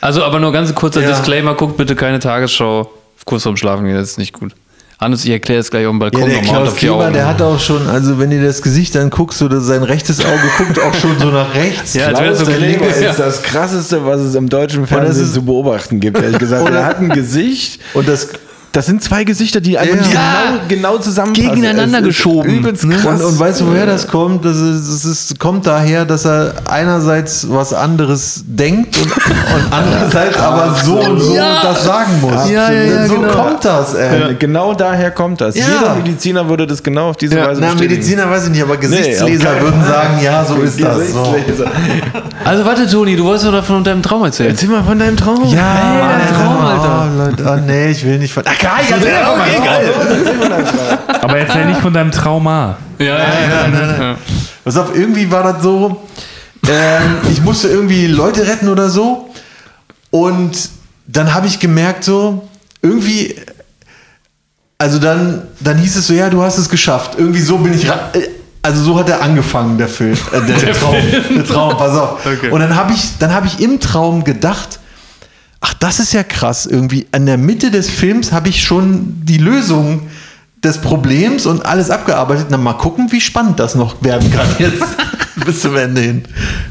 Also, aber nur ganz kurzer Ja. Disclaimer: guckt bitte keine Tagesschau kurz vorm Schlafen gehen, das ist nicht gut. Hannes, ich erkläre es gleich auf dem Ja, Balkon der nochmal Klaus Kleber, der hat auch schon, also wenn ihr das Gesicht anguckst, oder sein rechtes Auge guckt auch schon so nach rechts. Ja, so Klaus gelingt. Kleber Ja. ist das krasseste, was es im deutschen Fernsehen zu beobachten gibt, ehrlich gesagt. Oder- er hat ein Gesicht. Und das Das sind zwei Gesichter, die einfach Ja. genau, genau zusammenpassen. Gegeneinander geschoben. Übelst Ne? krass. Und, und weißt du, woher das kommt? Das, ist, das ist, kommt daher, dass er einerseits was anderes denkt und, und andererseits aber so und so das sagen muss. Ja, ja, ja, so genau. kommt das, ey. Genau daher kommt das. Ja. Jeder Mediziner würde das genau auf diese Ja, Weise Na. Mediziner weiß ich nicht, aber Gesichtsleser keinen würden sagen, ja, so ist das. So. Also, warte, Toni, du wolltest doch davon deinem Traum erzählen. Erzähl mal von deinem Traum. Ja, dein Traum, Alter. Oh, Leute, oh, nee, ich will nicht von. Ach, geil, ja, okay, geil. Aber erzähl nicht von deinem Trauma. Ja, ja, ja. ja. Pass auf, irgendwie war das so, ähm, ich musste irgendwie Leute retten oder so. Und dann habe ich gemerkt, so, irgendwie, also dann, dann hieß es so, ja, du hast es geschafft. Irgendwie so bin ich, ra- also so hat er angefangen, der Film, äh, der, der Traum, der Traum, pass auf. Okay. Und dann habe ich, dann habe ich im Traum gedacht, ach, das ist ja krass, irgendwie, an der Mitte des Films habe ich schon die Lösung des Problems und alles abgearbeitet. Na, mal gucken, wie spannend das noch werden kann jetzt bis zum Ende hin.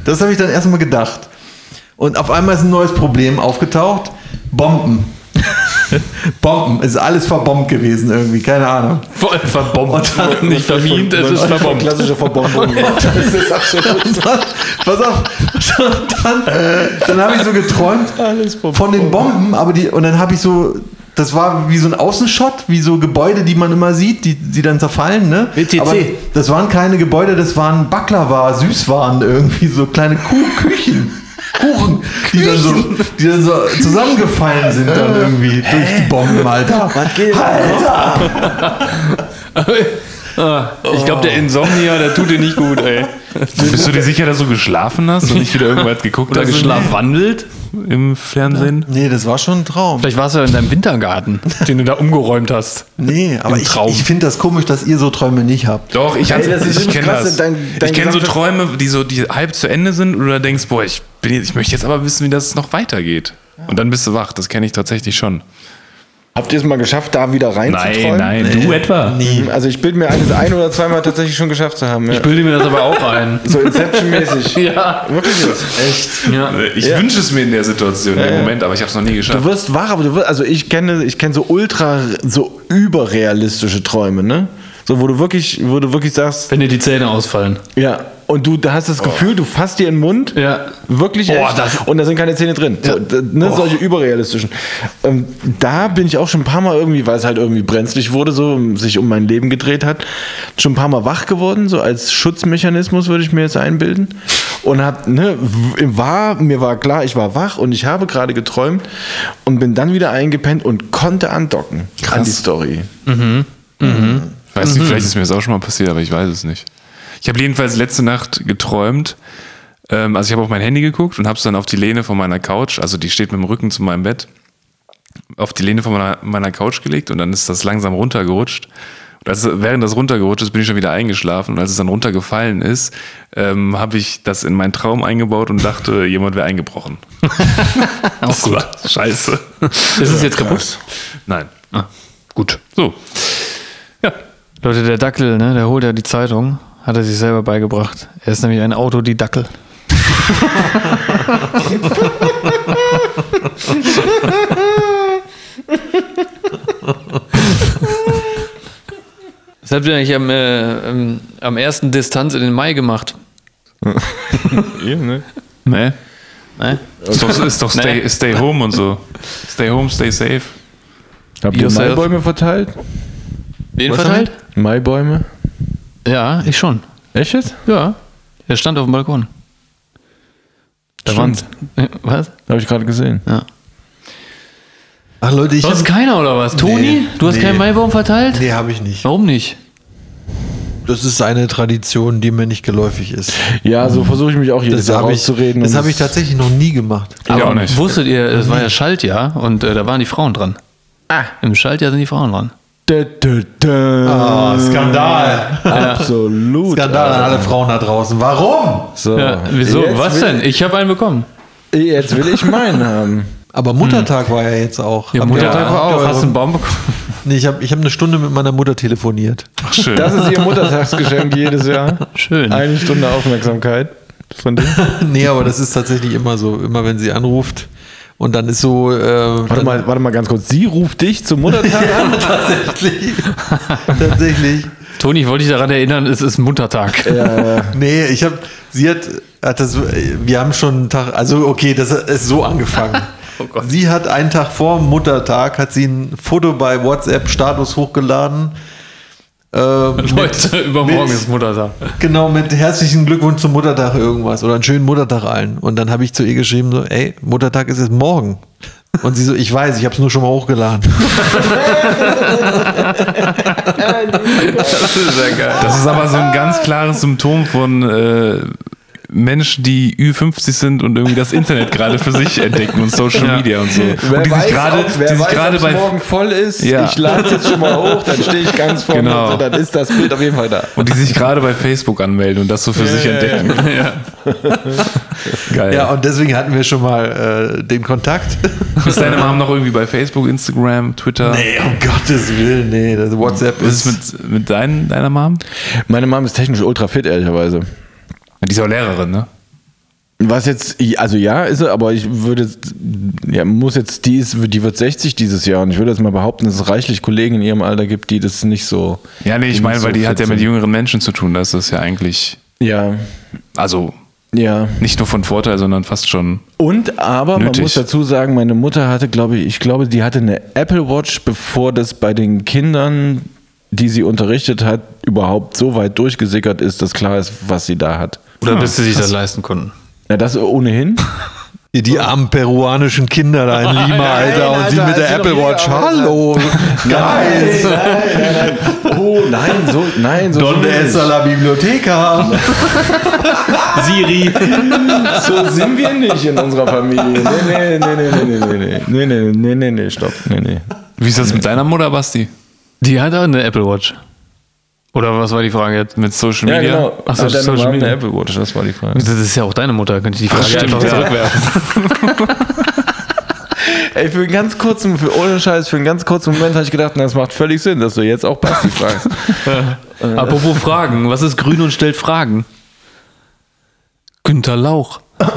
Das habe ich dann erstmal gedacht. Und auf einmal ist ein neues Problem aufgetaucht. Bomben. Bomben. Es ist alles verbombt gewesen irgendwie, keine Ahnung. Voll verbombt. Nicht vermint, es ist verbombt. Klassische Verbombung. das ist absolut dann, pass auf, dann, dann habe ich so geträumt von den Bomben, aber die, und dann habe ich so, das war wie so ein Außenshot, wie so Gebäude, die man immer sieht, die, die dann zerfallen, ne? WTC. Aber das waren keine Gebäude, das waren Baklava, Süßwaren, irgendwie so kleine Kuh Küchen. Kuchen, die dann, so, die dann so zusammengefallen sind dann irgendwie durch die Bomben, Alter. Was geht? Ah, ich glaube, der Insomnia, der tut dir nicht gut, ey. Bist du dir sicher, dass du geschlafen hast und nicht wieder irgendwas geguckt Oder hast geschlafwandelt? im Fernsehen? Nee, das war schon ein Traum. Vielleicht warst du ja in deinem Wintergarten, den du da umgeräumt hast. Nee, aber ich, ich finde das komisch, dass ihr so Träume nicht habt. Doch, ich, Ey, das ist ich kenne krass, das. dein- dein ich kenne so Träume, die so die halb zu Ende sind oder du denkst, boah, ich, bin jetzt, ich möchte jetzt aber wissen, wie das noch weitergeht. Und dann bist du wach, das kenne ich tatsächlich schon. Habt ihr es mal geschafft, da wieder reinzuträumen? Nein, nein, du etwa. Mhm, Also ich bilde mir eines ein oder zweimal tatsächlich schon geschafft zu haben. Ja. Ich bilde mir das aber auch ein. So Inception-mäßig. Ja. Wirklich jetzt. Echt? Ja. Ich wünsche es mir in der Situation im Moment, aber ich habe es noch nie Du geschafft. wirst wach, aber du wirst, also ich kenne, ich kenne so ultra, so überrealistische Träume, ne? So, wo du wirklich, wo du wirklich sagst, Wenn dir die Zähne ausfallen. ja, und du da hast das Gefühl, du fasst dir in den Mund, Ja. wirklich das- und da sind keine Zähne drin. So, d- ne, solche überrealistischen. Ähm, da bin ich auch schon ein paar Mal irgendwie, weil es halt irgendwie brenzlig wurde, so sich um mein Leben gedreht hat, schon ein paar Mal wach geworden, so als Schutzmechanismus würde ich mir jetzt einbilden. Und hab, ne, war, mir war klar, ich war wach und ich habe gerade geträumt und bin dann wieder eingepennt und konnte andocken an die Story. Ich weiß nicht, vielleicht ist mir das auch schon mal passiert, aber ich weiß es nicht. Ich habe jedenfalls letzte Nacht geträumt. Ähm, also ich habe auf mein Handy geguckt und habe es dann auf die Lehne von meiner Couch, also die steht mit dem Rücken zu meinem Bett, auf die Lehne von meiner, meiner Couch gelegt und dann ist das langsam runtergerutscht. Und als, während das runtergerutscht ist, bin ich schon wieder eingeschlafen und als es dann runtergefallen ist, ähm, habe ich das in meinen Traum eingebaut und dachte, jemand wäre eingebrochen. Auch gut. scheiße. Ist es jetzt kaputt? Nein. Ah, gut. So. Ja. Leute, der Dackel, ne, der holt ja die Zeitung, hat er sich selber beigebracht. Er ist nämlich ein Autodidackel. Was habt ihr eigentlich am, äh, am ersten Distanz in den Mai gemacht? Nee. Ne? Ist doch, ist doch stay, Nee. stay home und so. Stay home, stay safe. Habt ihr Yourself. Maibäume verteilt? Den Was verteilt? Maibäume? Ja, ich schon. Echt jetzt? Ja. Der stand auf dem Balkon. Da waren Stimmt. Was? Habe ich gerade gesehen. Ja. Ach Leute, ich Sonst hab, keiner oder was? Toni, Nee, du hast nee. keinen Maibaum verteilt? Nee, habe ich nicht. Warum nicht? Das ist eine Tradition, die mir nicht geläufig ist. Ja, so versuche ich mich auch jedes Das Jahr habe ich, rauszureden. das und hab ich tatsächlich noch nie gemacht. Ich auch nicht. wusstet ihr, es war ja Schaltjahr und äh, da waren die Frauen dran. Ah. Im Schaltjahr sind die Frauen dran. Dö, dö, dö. Ah, Skandal. Absolut. Skandal an alle Frauen da draußen. Warum? So, Ja, wieso? Jetzt Was denn? Ich habe einen bekommen. Jetzt will ich meinen haben. Aber Muttertag war ja jetzt auch. Ja, Muttertag war habt ihr auch. Hast du einen Baum bekommen? Nee, ich habe ich hab eine Stunde mit meiner Mutter telefoniert. Ach, schön. Das ist ihr Muttertagsgeschenk jedes Jahr. Schön. Eine Stunde Aufmerksamkeit von dir. nee, aber das ist tatsächlich immer so. Immer wenn sie anruft und dann ist so. Äh, Warte mal, warte mal ganz kurz. Sie ruft dich zum Muttertag an? tatsächlich. tatsächlich. Toni, ich wollte dich daran erinnern, es ist Muttertag. Nee, ich habe, sie hat, hat das, wir haben schon einen Tag, also okay, das ist so angefangen. Sie hat einen Tag vor Muttertag, hat sie ein Foto bei WhatsApp Status hochgeladen. Äh, Leute, übermorgen mit- ist Muttertag. Genau, mit herzlichen Glückwunsch zum Muttertag irgendwas oder einen schönen Muttertag allen. Und dann habe ich zu ihr geschrieben, so, ey, Muttertag ist jetzt morgen. Und sie so, ich weiß, ich habe es nur schon mal hochgeladen. Das ist ja geil. Das ist aber so ein ganz klares Symptom von äh, Menschen, die Ü50 sind und irgendwie das Internet gerade für sich entdecken und Social Ja. Media und so. Wer und die weiß, sich gerade, auch, wer die sich weiß gerade ob's bei morgen voll ist. Ja. Ich lade es jetzt schon mal hoch, dann stehe ich ganz vorne Genau. und dann ist das Bild auf jeden Fall da. und die sich gerade bei Facebook anmelden und das so für sich entdecken. Geil. Ja, und deswegen hatten wir schon mal äh, den Kontakt. ist deine Mom noch irgendwie bei Facebook, Instagram, Twitter? Nee, um Gottes Willen, nee. Das WhatsApp Was ist. ist mit, mit dein, deiner Mom? Meine Mom ist technisch ultra fit, ehrlicherweise. Die ist auch Lehrerin, ne? Was jetzt, also ja, ist sie, aber ich würde, jetzt- ja, muss jetzt, die ist, die wird 60 dieses Jahr und ich würde jetzt mal behaupten, dass es reichlich Kollegen in ihrem Alter gibt, die das nicht so. Ja, nee, ich meine, weil so die hat ja mit jüngeren Menschen zu tun. Das ist ja eigentlich, Ja, also ja. nicht nur von Vorteil, sondern fast schon. Und aber man Nötig. muss dazu sagen, meine Mutter hatte, glaube ich, ich glaube, die hatte eine Apple Watch, bevor das bei den Kindern, die sie unterrichtet hat, überhaupt so weit durchgesickert ist, dass klar ist, was sie da hat. Oder bis sie sich das leisten konnten. Ja, das ohnehin. Die, armen peruanischen Kinder da in Lima, Alter, und sie Alter, mit der sie Apple Watch. Hallo, geil. Nein, nein, nein. Oh, nein, so, nein, so Donde nicht. la biblioteca? Siri. So sind wir nicht in unserer Familie. Nee, nee, nee, nee, nee, nee, nee, nee, nee, nee, nee, nee, stopp. Nee, nee. Wie ist das mit deiner Mutter, Basti? Die hat auch eine Apple Watch. Oder was war die Frage jetzt? Mit Social Ja, Media? genau. Ach so, Hat deine Social Mom Media. eine Apple Watch, das war die Frage. Das ist ja auch deine Mutter, könnte ich die Frage stimmt, einfach ja. zurückwerfen. Ey, für einen ganz kurzen, für, ohne Scheiß, für einen ganz kurzen Moment habe ich gedacht, na, das macht völlig Sinn, dass du jetzt auch Basti fragst. Apropos Fragen, was ist grün und stellt Fragen? Günter Lauch.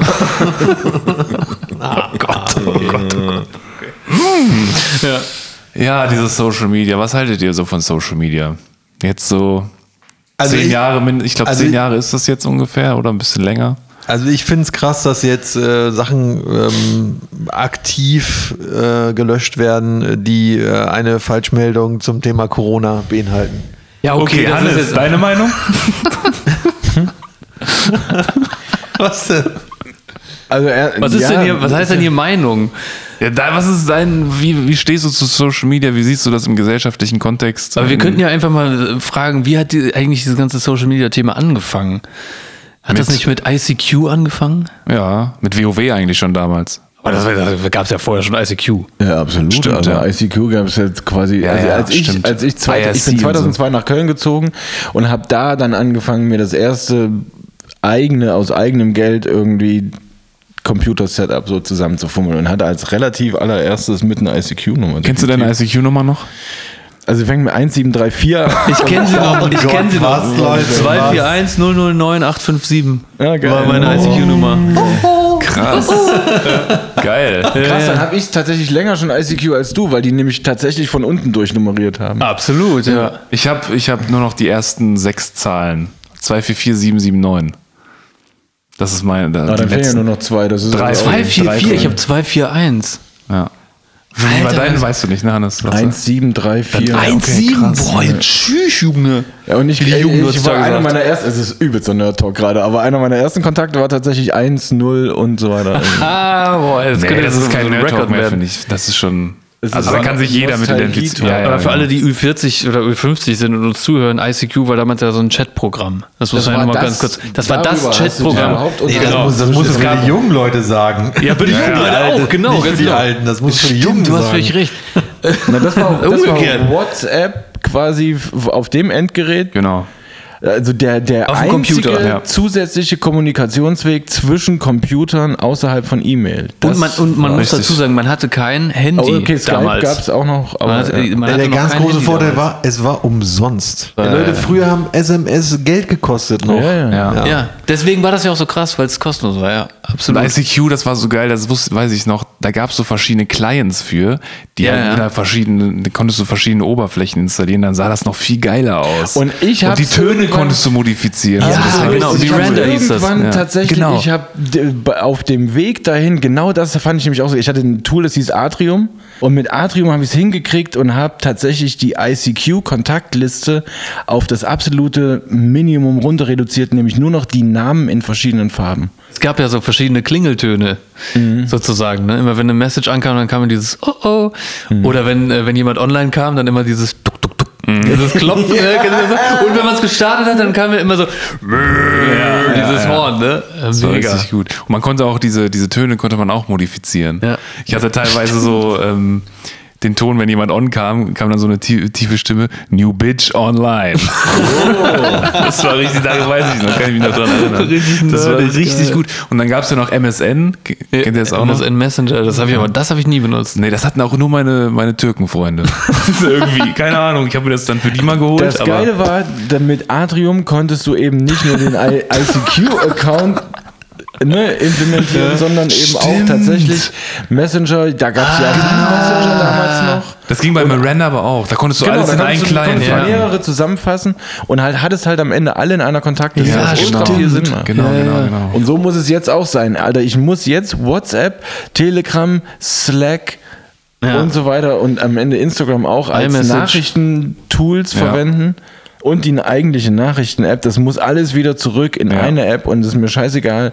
Ja. Ja, dieses Social Media. Was haltet ihr so von Social Media? Jetzt so Also zehn ich- Jahre, ich glaube also zehn Jahre ist das jetzt ungefähr oder ein bisschen länger. Also ich finde es krass, dass jetzt äh, Sachen ähm, aktiv äh, gelöscht werden, die äh, eine Falschmeldung zum Thema Corona beinhalten. Ja, okay, das ist jetzt, deine Meinung? Was denn? Also er, was ist ja, denn hier, was heißt denn hier Meinung? Ja, da, was ist dein, wie, wie stehst du zu Social Media? Wie siehst du das im gesellschaftlichen Kontext? Aber wir könnten ja einfach mal äh, fragen, wie hat die, eigentlich dieses ganze Social Media Thema angefangen? Hat das Mit- nicht mit ICQ angefangen? Ja, mit WoW eigentlich schon damals. Aber das, das gab es ja vorher schon ICQ. Ja, absolut. Stimmt, also ja. ICQ gab es jetzt quasi, Ja, also ja, als, ich, stimmt. als ich, zwei, ich bin und so. 2002 nach Köln gezogen und habe da dann angefangen, mir das erste eigene, aus eigenem Geld irgendwie Computer-Setup so zusammenzufummeln und hatte als relativ allererstes mit einer ICQ-Nummer. Kennst du deine ICQ-Nummer noch? Also fängt mit 1734 an. Ich kenne sie noch. Ich kenne sie noch. was, Leute, 241 009 857 Ja, geil. war meine ICQ-Nummer. Krass. Geil. Krass, dann habe ich tatsächlich länger schon ICQ als du, weil die nämlich tatsächlich von unten durchnummeriert haben. Absolut, ja. Ich habe ich hab nur noch die ersten sechs Zahlen. 244779. Das ist meine. Die dann fehlen ja nur noch zwei. Das ist Drei, also auch- 244, ich habe 241. Ja. Bei Alter, deinen was- weißt du nicht, ne, Hannes? Was- 1734. 1,7. Boah, tschüss, Junge. Ja, und ich, Wie die ich, Jugend ich heutzutage war einer sagt. meiner ersten, es ist übelst so Nerd-Talk gerade, aber einer meiner ersten Kontakte war tatsächlich 1, 0 und so weiter. Ah, boah, das, Nee, das jetzt ist kein Record mehr, finde ich. Das ist schon. Es Also da kann sich jeder mit identifizieren. Ja, ja, Aber für genau. alle, die Ü40 oder Ü50 sind und uns zuhören, ICQ war damals ja so ein Chatprogramm. Das muss man ja war nochmal das- ganz kurz. Das war das Chatprogramm. überhaupt Nee, das, Genau. muss, das musst du für die jungen Leute sagen. Ja, für die jungen Leute auch, genau. Nicht für die genau. Alten, das musst du für die Jungen du hast sagen. völlig recht. Na, das war, das Umgekehrt. war WhatsApp quasi auf dem Endgerät. Genau. Also der, der Auf einzige Computer, ja. zusätzliche Kommunikationsweg zwischen Computern außerhalb von E-Mail. Und man, und man muss richtig. dazu sagen, man hatte kein Handy Oh, okay, Skype damals. gab es auch noch. Aber, Man hatte, ja. man Der, noch ganz große Handy Vorteil damals. war, es war umsonst. Die Leute, früher haben SMS Geld gekostet noch. Ja, ja. Ja. Ja, deswegen war das ja auch so krass, weil es kostenlos war, ja. Und Absolut. ICQ, das war so geil, das wusste, weiß ich noch, da gab es so verschiedene Clients für, die Ja, halt ja. verschiedene, da konntest du verschiedene Oberflächen installieren, dann sah das noch viel geiler aus. Und ich Und die Töne konntest du modifizieren. Ja, Also genau. Render hieß das. Irgendwann Ja. tatsächlich, Genau. ich habe auf dem Weg dahin, genau das fand ich nämlich auch so. Ich hatte ein Tool, das hieß Atrium. Und mit Atrium habe ich es hingekriegt und habe tatsächlich die ICQ-Kontaktliste auf das absolute Minimum runter reduziert, nämlich nur noch die Namen in verschiedenen Farben. Es gab ja so verschiedene Klingeltöne, sozusagen. Ne? Immer wenn eine Message ankam, dann kam dieses Oh oh. Oder wenn, äh, wenn jemand online kam, dann immer dieses Tuk. Dieses Klopfen. Kennt ihr das? Und wenn man es gestartet hat, dann kam ja immer so dieses Horn. Ne? Äh, Das war richtig gut. Und man konnte auch diese, diese Töne konnte man auch modifizieren. Ja. Ich hatte teilweise so ähm, den Ton, wenn jemand on kam, kam dann so eine tie- tiefe Stimme, New Bitch Online. das war richtig, da weiß ich noch, kann ich mich noch dran erinnern. Richtig das war richtig gut. Und dann gab es ja noch MSN. Kennt ihr das auch noch? MSN Messenger, das habe ich aber, das habe ich nie benutzt. Nee, das hatten auch nur meine, meine Türkenfreunde. Irgendwie, keine Ahnung. Ich habe mir das dann für die mal geholt. Das aber Geile war, dann mit Atrium konntest du eben nicht nur den ICQ-Account ne, implementieren, sondern eben auch tatsächlich Messenger. Da gab es ja auch Messenger damals noch. das ging bei Miranda aber auch. Da konntest du alles da in einen du, Client konntest du packen. mehrere zusammenfassen und halt hattest halt am Ende alle in einer Kontaktliste. Ja, genau. viel Sinn macht. Genau, genau, genau. Und so muss es jetzt auch sein. Alter, ich muss jetzt WhatsApp, Telegram, Slack Ja. und so weiter und am Ende Instagram auch als. Nachrichtentools Ja. verwenden. Und die eigentliche Nachrichten-App, das muss alles wieder zurück in Ja. eine App und es ist mir scheißegal,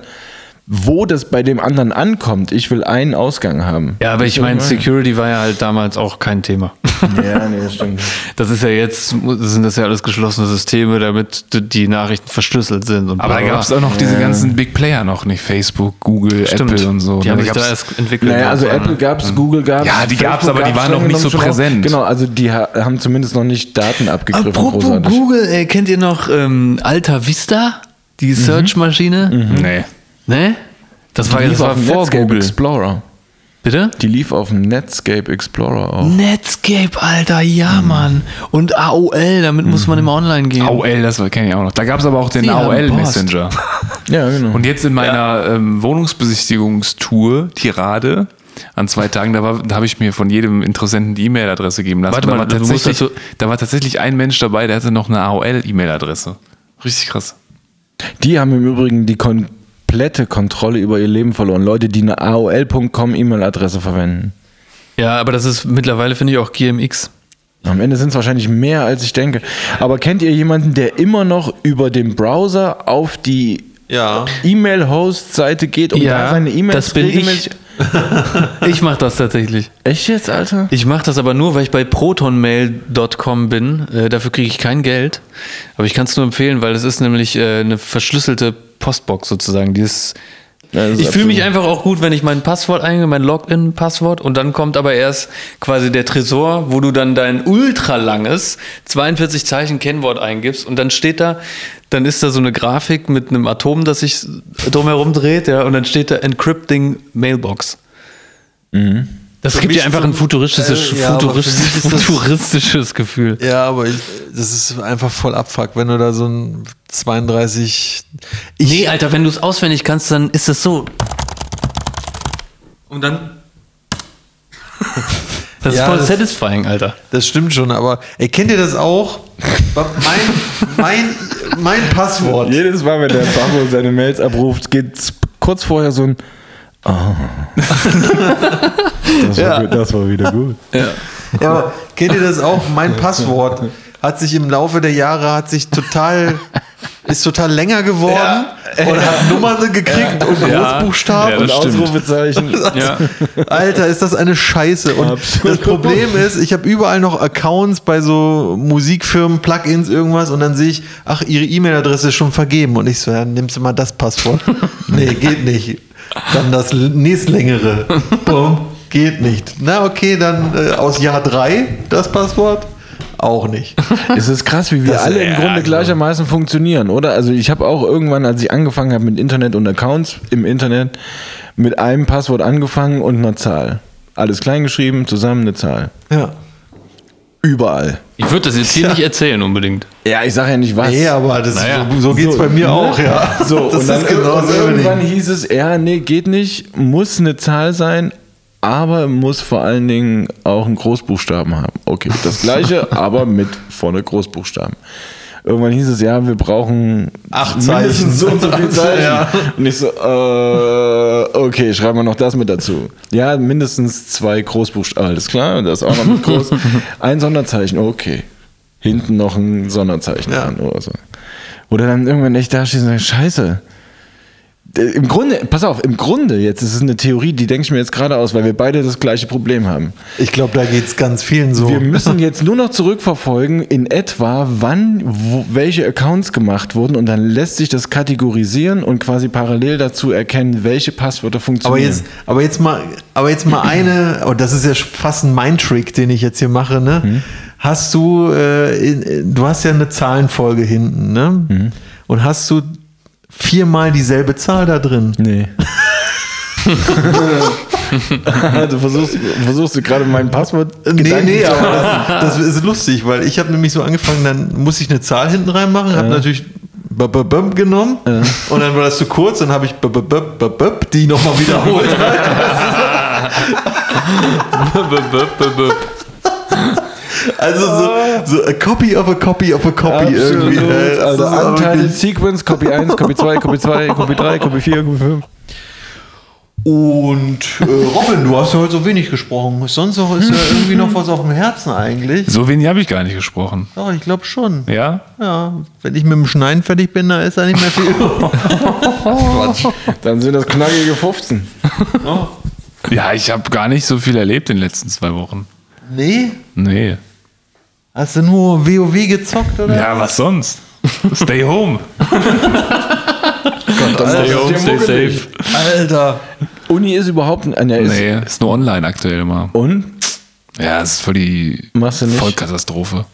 wo das bei dem anderen ankommt. Ich will einen Ausgang haben. Ja, aber ich meine, Security war ja halt damals auch kein Thema. Ja, nee, das stimmt. Das ist ja jetzt, sind das ja alles geschlossene Systeme, damit die Nachrichten verschlüsselt sind. Und Aber da gab es auch noch diese ganzen Big Player noch nicht. Facebook, Google, Stimmt. Apple und so. Die haben Da sich da erst entwickelt. Naja, also Apple ne? gab es, Google gab es. Ja, die gab's, aber die waren noch nicht so präsent. Genau, also die ha haben zumindest noch nicht Daten abgegriffen. Apropos großartig. Google, ey, kennt ihr noch ähm, Alta Vista? Die Search-Maschine? Nee. Ne? Das war, das war vor Netscape Google. Explorer. Bitte? Die lief auf dem Netscape Explorer auch. Netscape, Alter, ja, Mann. Und AOL, damit muss man immer online gehen. AOL, das kenne ich auch noch. Da gab es aber auch den Sie haben AOL Post. Messenger. Ja, genau. Und jetzt in meiner ähm, Wohnungsbesichtigungstour, Tirade, an zwei Tagen, da, war- da habe ich mir von jedem Interessenten die E-Mail-Adresse geben lassen. Warte da, mal, war du musst tatsächlich, dazu- da war tatsächlich ein Mensch dabei, der hatte noch eine AOL-E-Mail-Adresse. Richtig krass. Die haben im Übrigen die komplette Kontrolle über ihr Leben verloren. Leute, die eine AOL.com E-Mail-Adresse verwenden. Ja, aber das ist mittlerweile, finde ich, auch GMX. Am Ende sind es wahrscheinlich mehr, als ich denke. Aber kennt ihr jemanden, der immer noch über den Browser auf die Ja. E-Mail-Host-Seite geht, um Ja, da seine E-Mails das bin ich. Ich mache das tatsächlich. Echt jetzt, Alter? Ich mache das aber nur, weil ich bei protonmail.com bin. Äh, dafür kriege ich kein Geld. Aber ich kann es nur empfehlen, weil es ist nämlich äh, eine verschlüsselte Postbox sozusagen. Die ist Ja, das ist ich fühle mich einfach auch gut, wenn ich mein Passwort eingebe, mein Login-Passwort und dann kommt aber erst quasi der Tresor, wo du dann dein ultralanges 42 Zeichen Kennwort eingibst und dann steht da, dann ist da so eine Grafik mit einem Atom, das sich drumherum dreht, ja, und dann steht da Encrypting Mailbox. Das Für gibt dir einfach so ein- futuristisches, äh, ja, futuristisches, ist das- futuristisches Gefühl. Ja, aber ich, das ist einfach voll Abfuck, wenn du da so ein 32. Ich, Nee, Alter, wenn du es auswendig kannst, dann ist es so. Und dann. Das Ja, ist voll das- satisfying, Alter. Das stimmt schon, aber ey, kennt ihr das auch? Mein, mein, mein Passwort. Jedes Mal, wenn der Babo seine Mails abruft, geht kurz vorher so ein Ah. Das, war gut, das war wieder gut. Ja, aber kennt ihr das auch? Mein Passwort hat sich im Laufe der Jahre hat sich total ist total länger geworden und hat Nummern gekriegt und Großbuchstaben Ja, und das Und. Ausrufezeichen. Ja. Alter, ist das eine Scheiße. Und Absolut. das Problem ist, ich habe überall noch Accounts bei so Musikfirmen, Plugins, irgendwas und dann sehe ich, ach, ihre E-Mail-Adresse ist schon vergeben. Und ich so, ja, nimmst du mal das Passwort. nee, geht nicht. Dann das nächstlängere. Bumm, geht nicht. Na, okay, dann äh, aus Jahr 3 das Passwort. Auch nicht. Es ist krass, wie wir Das- alle im Grunde also- gleichermaßen funktionieren, oder? Also ich habe auch irgendwann, als ich angefangen habe mit Internet und Accounts im Internet, mit einem Passwort angefangen und einer Zahl. Alles klein geschrieben, zusammen eine Zahl. Ja. Überall. Ich würde das jetzt hier nicht erzählen unbedingt. Ja, ich sage ja nicht was. Nee, aber das, Naja. so, so geht es So, bei mir ne? auch, ja. So, das und dann ist genau dasselbe irgendwann hieß es, ja, nee, geht nicht, muss eine Zahl sein, aber muss vor allen Dingen auch einen Großbuchstaben haben. Okay, das gleiche, aber mit vorne Großbuchstaben. Irgendwann hieß es, ja, wir brauchen Acht Zeichen. so und so viel Zeichen. Ja. Und ich so, äh, okay, schreiben wir noch das mit dazu. Ja, mindestens zwei Großbuchstaben, alles klar, das auch noch mit groß. Ein Sonderzeichen, okay. Hinten noch ein Sonderzeichen Ja. dran oder so. Oder dann irgendwann echt da stehen und sagen, scheiße. Äh, Im Grunde, pass auf, im Grunde, jetzt ist es eine Theorie, die denke ich mir jetzt gerade aus, weil wir beide das gleiche Problem haben. Ich glaube, da geht es ganz vielen so. Wir müssen jetzt nur noch zurückverfolgen, in etwa, wann wo, welche Accounts gemacht wurden und dann lässt sich das kategorisieren und quasi parallel dazu erkennen, welche Passwörter Aber funktionieren. jetzt, aber jetzt mal, aber jetzt mal eine, und das ist ja fast ein Mindtrick, den ich jetzt hier mache, ne? Mhm. Hast du, äh, du hast ja eine Zahlenfolge hinten, ne? Mhm. Und hast du viermal dieselbe Zahl da drin? Nee. also versuchst, versuchst du gerade mein Passwort Nee, Gedanken nee, aber das, das ist lustig, weil ich habe nämlich so angefangen, dann muss ich eine Zahl hinten reinmachen, habe natürlich b -b -b genommen und dann war das zu kurz, dann habe ich b -b -b -b -b die nochmal wiederholt. Also so, so a copy of a copy of a copy irgendwie. äh, Also aber Untitled Sequence, Copy 1, Copy 2, Copy 2, Copy 3, Copy 4, Copy 5. Und äh, Robin, du hast ja heute so wenig gesprochen. Sonst noch ist ja irgendwie noch was auf dem Herzen eigentlich. So wenig habe ich gar nicht gesprochen. Doch, ich glaube schon. Ja? Ja, wenn ich mit dem Schneiden fertig bin, da ist da nicht mehr viel. Quatsch. Dann sind das knackige 15. Ja, ich habe gar nicht so viel erlebt in den letzten zwei Wochen. Nee? Nee. Hast du nur WoW gezockt oder? Ja, was sonst? Stay home. Stay home, stay safe. Alter. Uni ist überhaupt ein. Ja, ist, Nee, ist nur online aktuell immer. Und? Ja, es ist voll die Machst du nicht? Vollkatastrophe.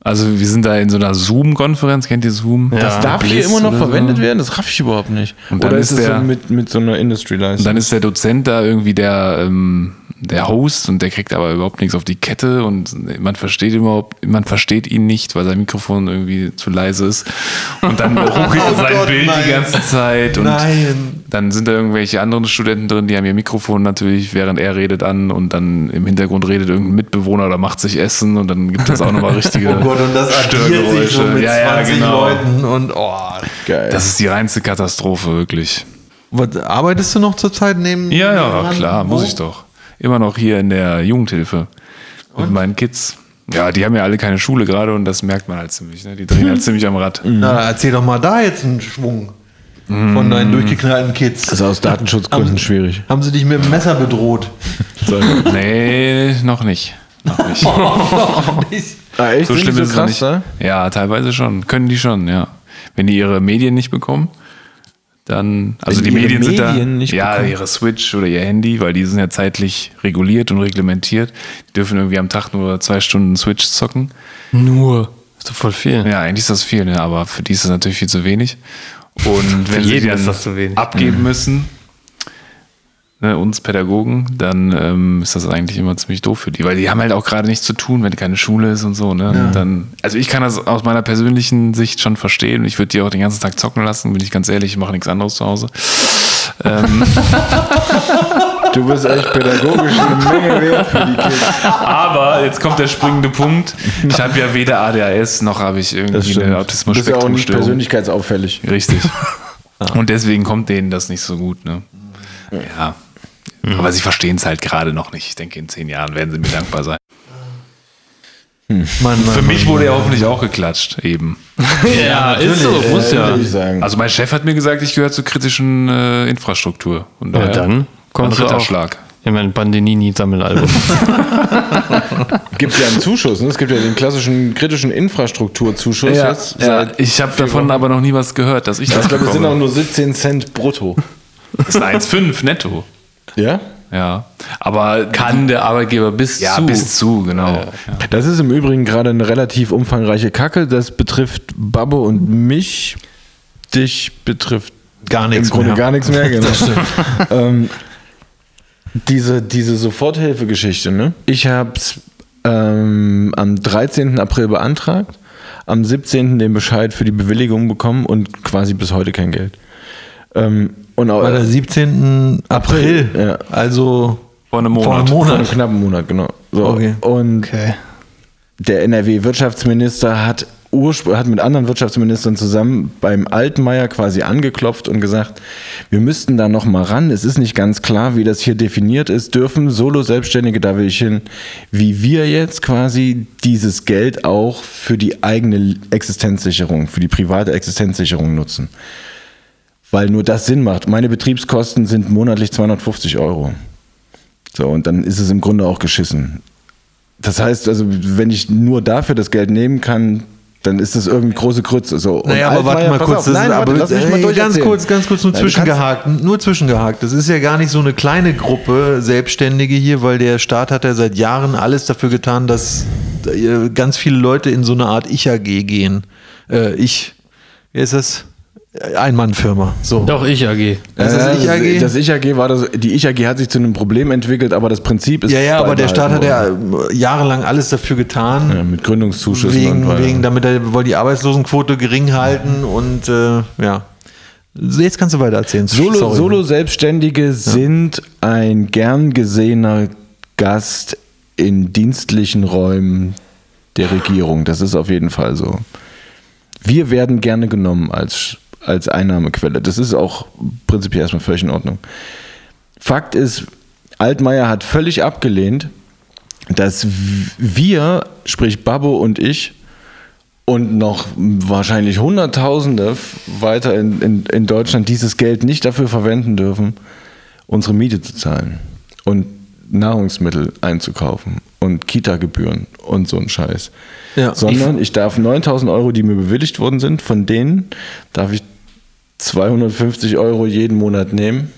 Also wir sind da in so einer Zoom-Konferenz, kennt ihr Zoom? Das darf hier immer noch oder so. verwendet werden? Das raff ich überhaupt nicht. Und dann Oder ist ist es der- so mit, mit so einer Industry-License? Und dann ist der Dozent da irgendwie der, ähm, der Host und der kriegt aber überhaupt nichts auf die Kette und man versteht überhaupt, man versteht ihn nicht, weil sein Mikrofon irgendwie zu leise ist. Und dann ruckelt Oh sein Gott, Bild nein. die ganze Zeit. Und Nein. dann sind da irgendwelche anderen Studenten drin, die haben ihr Mikrofon natürlich, während er redet, an und dann im Hintergrund redet irgendein Mitbewohner oder macht sich Essen und dann gibt es auch nochmal richtige Oh Gott, und das sich so mit ja, ja, 20 genau. Leuten und oh. Geil. Das ist die reinste Katastrophe, wirklich. Was, arbeitest du noch zurzeit neben? Ja, ja, klar, muss ich doch. Immer noch hier in der Jugendhilfe mit meinen Kids. Ja, die haben ja alle keine Schule gerade und das merkt man halt ziemlich. Ne? Die drehen halt ziemlich am Rad. Na, erzähl doch mal da jetzt einen Schwung von deinen durchgeknallten Kids. also aus Datenschutzgründen schwierig. Haben sie dich mit dem Messer bedroht? Nee, noch nicht. Noch nicht. Ah, echt? So schlimm ist es krass, nicht. ne? Ja, teilweise schon. Können die schon, ja. Wenn die ihre Medien nicht bekommen, dann. Also die Medien sind da. Medien nicht ja, bekommen? ihre Switch oder ihr Handy, weil die sind ja zeitlich reguliert und reglementiert. Die dürfen irgendwie am Tag nur zwei Stunden Switch zocken. Nur. Ist doch voll viel. Ja, eigentlich ist das viel, ne? aber für die ist das natürlich viel zu wenig. Und wenn sie die dann ist das zu wenig. abgeben müssen, ne, uns Pädagogen, dann ähm, ist das eigentlich immer ziemlich doof für die, weil die haben halt auch gerade nichts zu tun, wenn keine Schule ist und so. Ne? Und Dann, also ich kann das aus meiner persönlichen Sicht schon verstehen ich würde die auch den ganzen Tag zocken lassen, bin ich ganz ehrlich, ich mache nichts anderes zu Hause. Ähm, Du bist echt pädagogisch eine Menge wert für die Kids. aber jetzt kommt der springende Punkt. Ich habe ja weder ADHS noch habe ich Das irgendwie eine Du bist ja auch nicht persönlichkeitsauffällig. Richtig. Und deswegen kommt denen das nicht so gut. Ne? Ja. Aber sie verstehen es halt gerade noch nicht. Ich denke, in zehn Jahren werden sie mir dankbar sein. Mann, Mann, Für mich Mann. wurde ja hoffentlich auch geklatscht, eben. Ja, ist so, muss ja. Sagen. Also mein Chef hat mir gesagt, ich gehöre zur kritischen äh, Infrastruktur. Und Ja, dann ein du auch. Ritterschlag. Ja, mein Bandinini-Sammelalbum. Gibt ja einen Zuschuss, ne? Es gibt ja den klassischen kritischen Infrastrukturzuschuss Ja, jetzt. ja, ich habe davon aber noch nie was gehört, dass ich das ich glaube, es sind auch nur 17 Cent brutto. Das ist ein 1,5 netto. Ja? Ja. Aber Kann der Arbeitgeber bis ja, zu. bis zu, genau. Ja. Das ist im Übrigen gerade eine relativ umfangreiche Kacke. Das betrifft Babbo und mich. Dich betrifft Gar nichts im Grunde mehr. gar nichts mehr. Genau. ähm, diese, diese Soforthilfegeschichte, ne? Ich habe es ähm, am 13. April beantragt, am 17. den Bescheid für die Bewilligung bekommen und quasi bis heute kein Geld. Ähm, und auch, War der 17. April. Ja. Also Vor einem vor einem Monat. vor einem Monat. knappen Monat, genau. So. Okay. Und der NRW-Wirtschaftsminister hat, hat mit anderen Wirtschaftsministern zusammen beim Altmaier quasi angeklopft und gesagt, wir müssten da noch mal ran. Es ist nicht ganz klar, wie das hier definiert ist. Dürfen Solo-Selbstständige, da will ich hin, wie wir jetzt quasi dieses Geld auch für die eigene Existenzsicherung, für die private Existenzsicherung nutzen? Weil nur das Sinn macht. Meine Betriebskosten sind monatlich 250 Euro. So, und dann ist es im Grunde auch geschissen. Das heißt also, wenn ich nur dafür das Geld nehmen kann, dann ist das irgendwie große Krütze. So. Und Naja, aber warte mal kurz, auf, das nein, ist, warte, aber lass mich mal ey, ganz kurz, ganz kurz nur Nein, zwischengehakt, nur zwischengehakt. Das ist ja gar nicht so eine kleine Gruppe Selbstständige hier, weil der Staat hat ja seit Jahren alles dafür getan, dass äh, ganz viele Leute in so eine Art Ich-AG gehen. Äh, ich, wie ist das? Ein-Mann-Firma. So. Doch, ich AG. Das ist Äh, Ich-AG? Das Ich-AG war das, die Ich-AG hat sich zu einem Problem entwickelt, aber das Prinzip ist. Ja, ja, aber der Staat hat ja jahrelang alles dafür getan. Ja, mit Gründungszuschüssen und wegen, weiter. wegen, damit er wollte die Arbeitslosenquote gering halten und äh, ja. Jetzt kannst du weiter erzählen. Solo. Solo-Selbstständige sind ein gern gesehener Gast in dienstlichen Räumen der Regierung. Das ist auf jeden Fall so. Wir werden gerne genommen als, als Einnahmequelle. Das ist auch prinzipiell erstmal völlig in Ordnung. Fakt ist, Altmaier hat völlig abgelehnt, dass wir, sprich Babbo und ich, und noch wahrscheinlich Hunderttausende weiter in, in, in Deutschland dieses Geld nicht dafür verwenden dürfen, unsere Miete zu zahlen und Nahrungsmittel einzukaufen und Kita-Gebühren und so ein Scheiß. Ja. Sondern ich darf 9000 Euro, die mir bewilligt worden sind, von denen darf ich 250 Euro jeden Monat nehmen,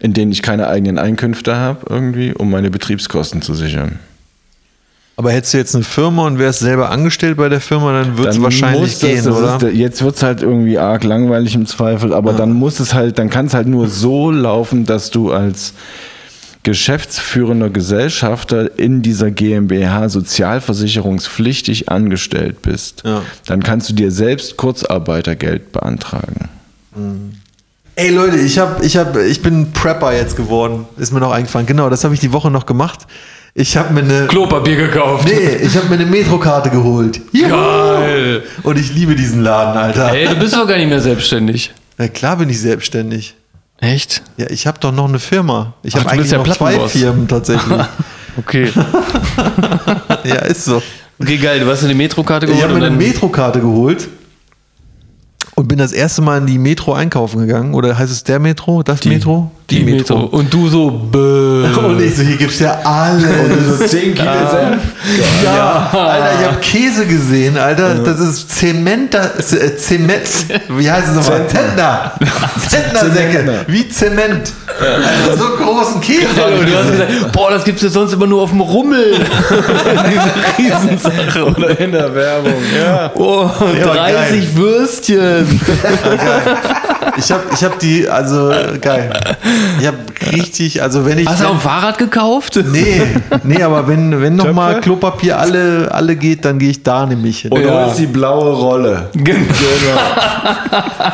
in denen ich keine eigenen Einkünfte habe, irgendwie, um meine Betriebskosten zu sichern. Aber hättest du jetzt eine Firma und wärst selber angestellt bei der Firma, dann würde es wahrscheinlich das- gehen, das oder? Ist, jetzt wird es halt irgendwie arg langweilig im Zweifel, aber dann muss es halt, dann kann es halt nur so laufen, dass du als geschäftsführender Gesellschafter in dieser GmbH sozialversicherungspflichtig angestellt bist. Ja. Dann kannst du dir selbst Kurzarbeitergeld beantragen. Ey Leute, ich hab, ich hab, ich bin Prepper jetzt geworden. Ist mir noch eingefallen. Genau, das habe ich die Woche noch gemacht. Ich habe mir eine Klopapier gekauft. Nee, ich habe mir eine Metrokarte geholt. Juhu! Geil. Und ich liebe diesen Laden, Alter. Ey, du bist doch gar nicht mehr selbstständig. Na klar bin ich selbstständig. Echt? Ja, ich habe doch noch eine Firma. Ich habe eigentlich ja noch zwei. Firmen tatsächlich. Okay. ja, ist so. Okay, geil. Du hast eine Metrokarte Ich geholt. habe mir eine Metrokarte geholt und bin das erste Mal in die Metro einkaufen gegangen. Oder heißt es der Metro? Das Metro? Die Metro. Und du so, bäh. Und ich so, hier gibt's ja alles. 10 Kilo Senf. Ja, Alter, ich habe Käse gesehen, Alter. Das ist Zement, äh, Zement, wie heißt es nochmal? Zentner. Zentnersäcke, Zentner. wie Zement. Alter, so großen Käse. hab Und du hast gesagt, boah, das gibt's ja sonst immer nur auf dem Rummel. Diese Riesensache. Oder in der Werbung, ja. Oh, Ja, 30 Würstchen. Ich habe ich hab die, also geil. Ich habe richtig, also wenn ich. Hast du auch ein Fahrrad gekauft? Nee, nee, aber wenn, wenn nochmal? Klopapier alle, alle geht, dann gehe ich da nämlich hin. Und Ja. ist die blaue Rolle. Genau.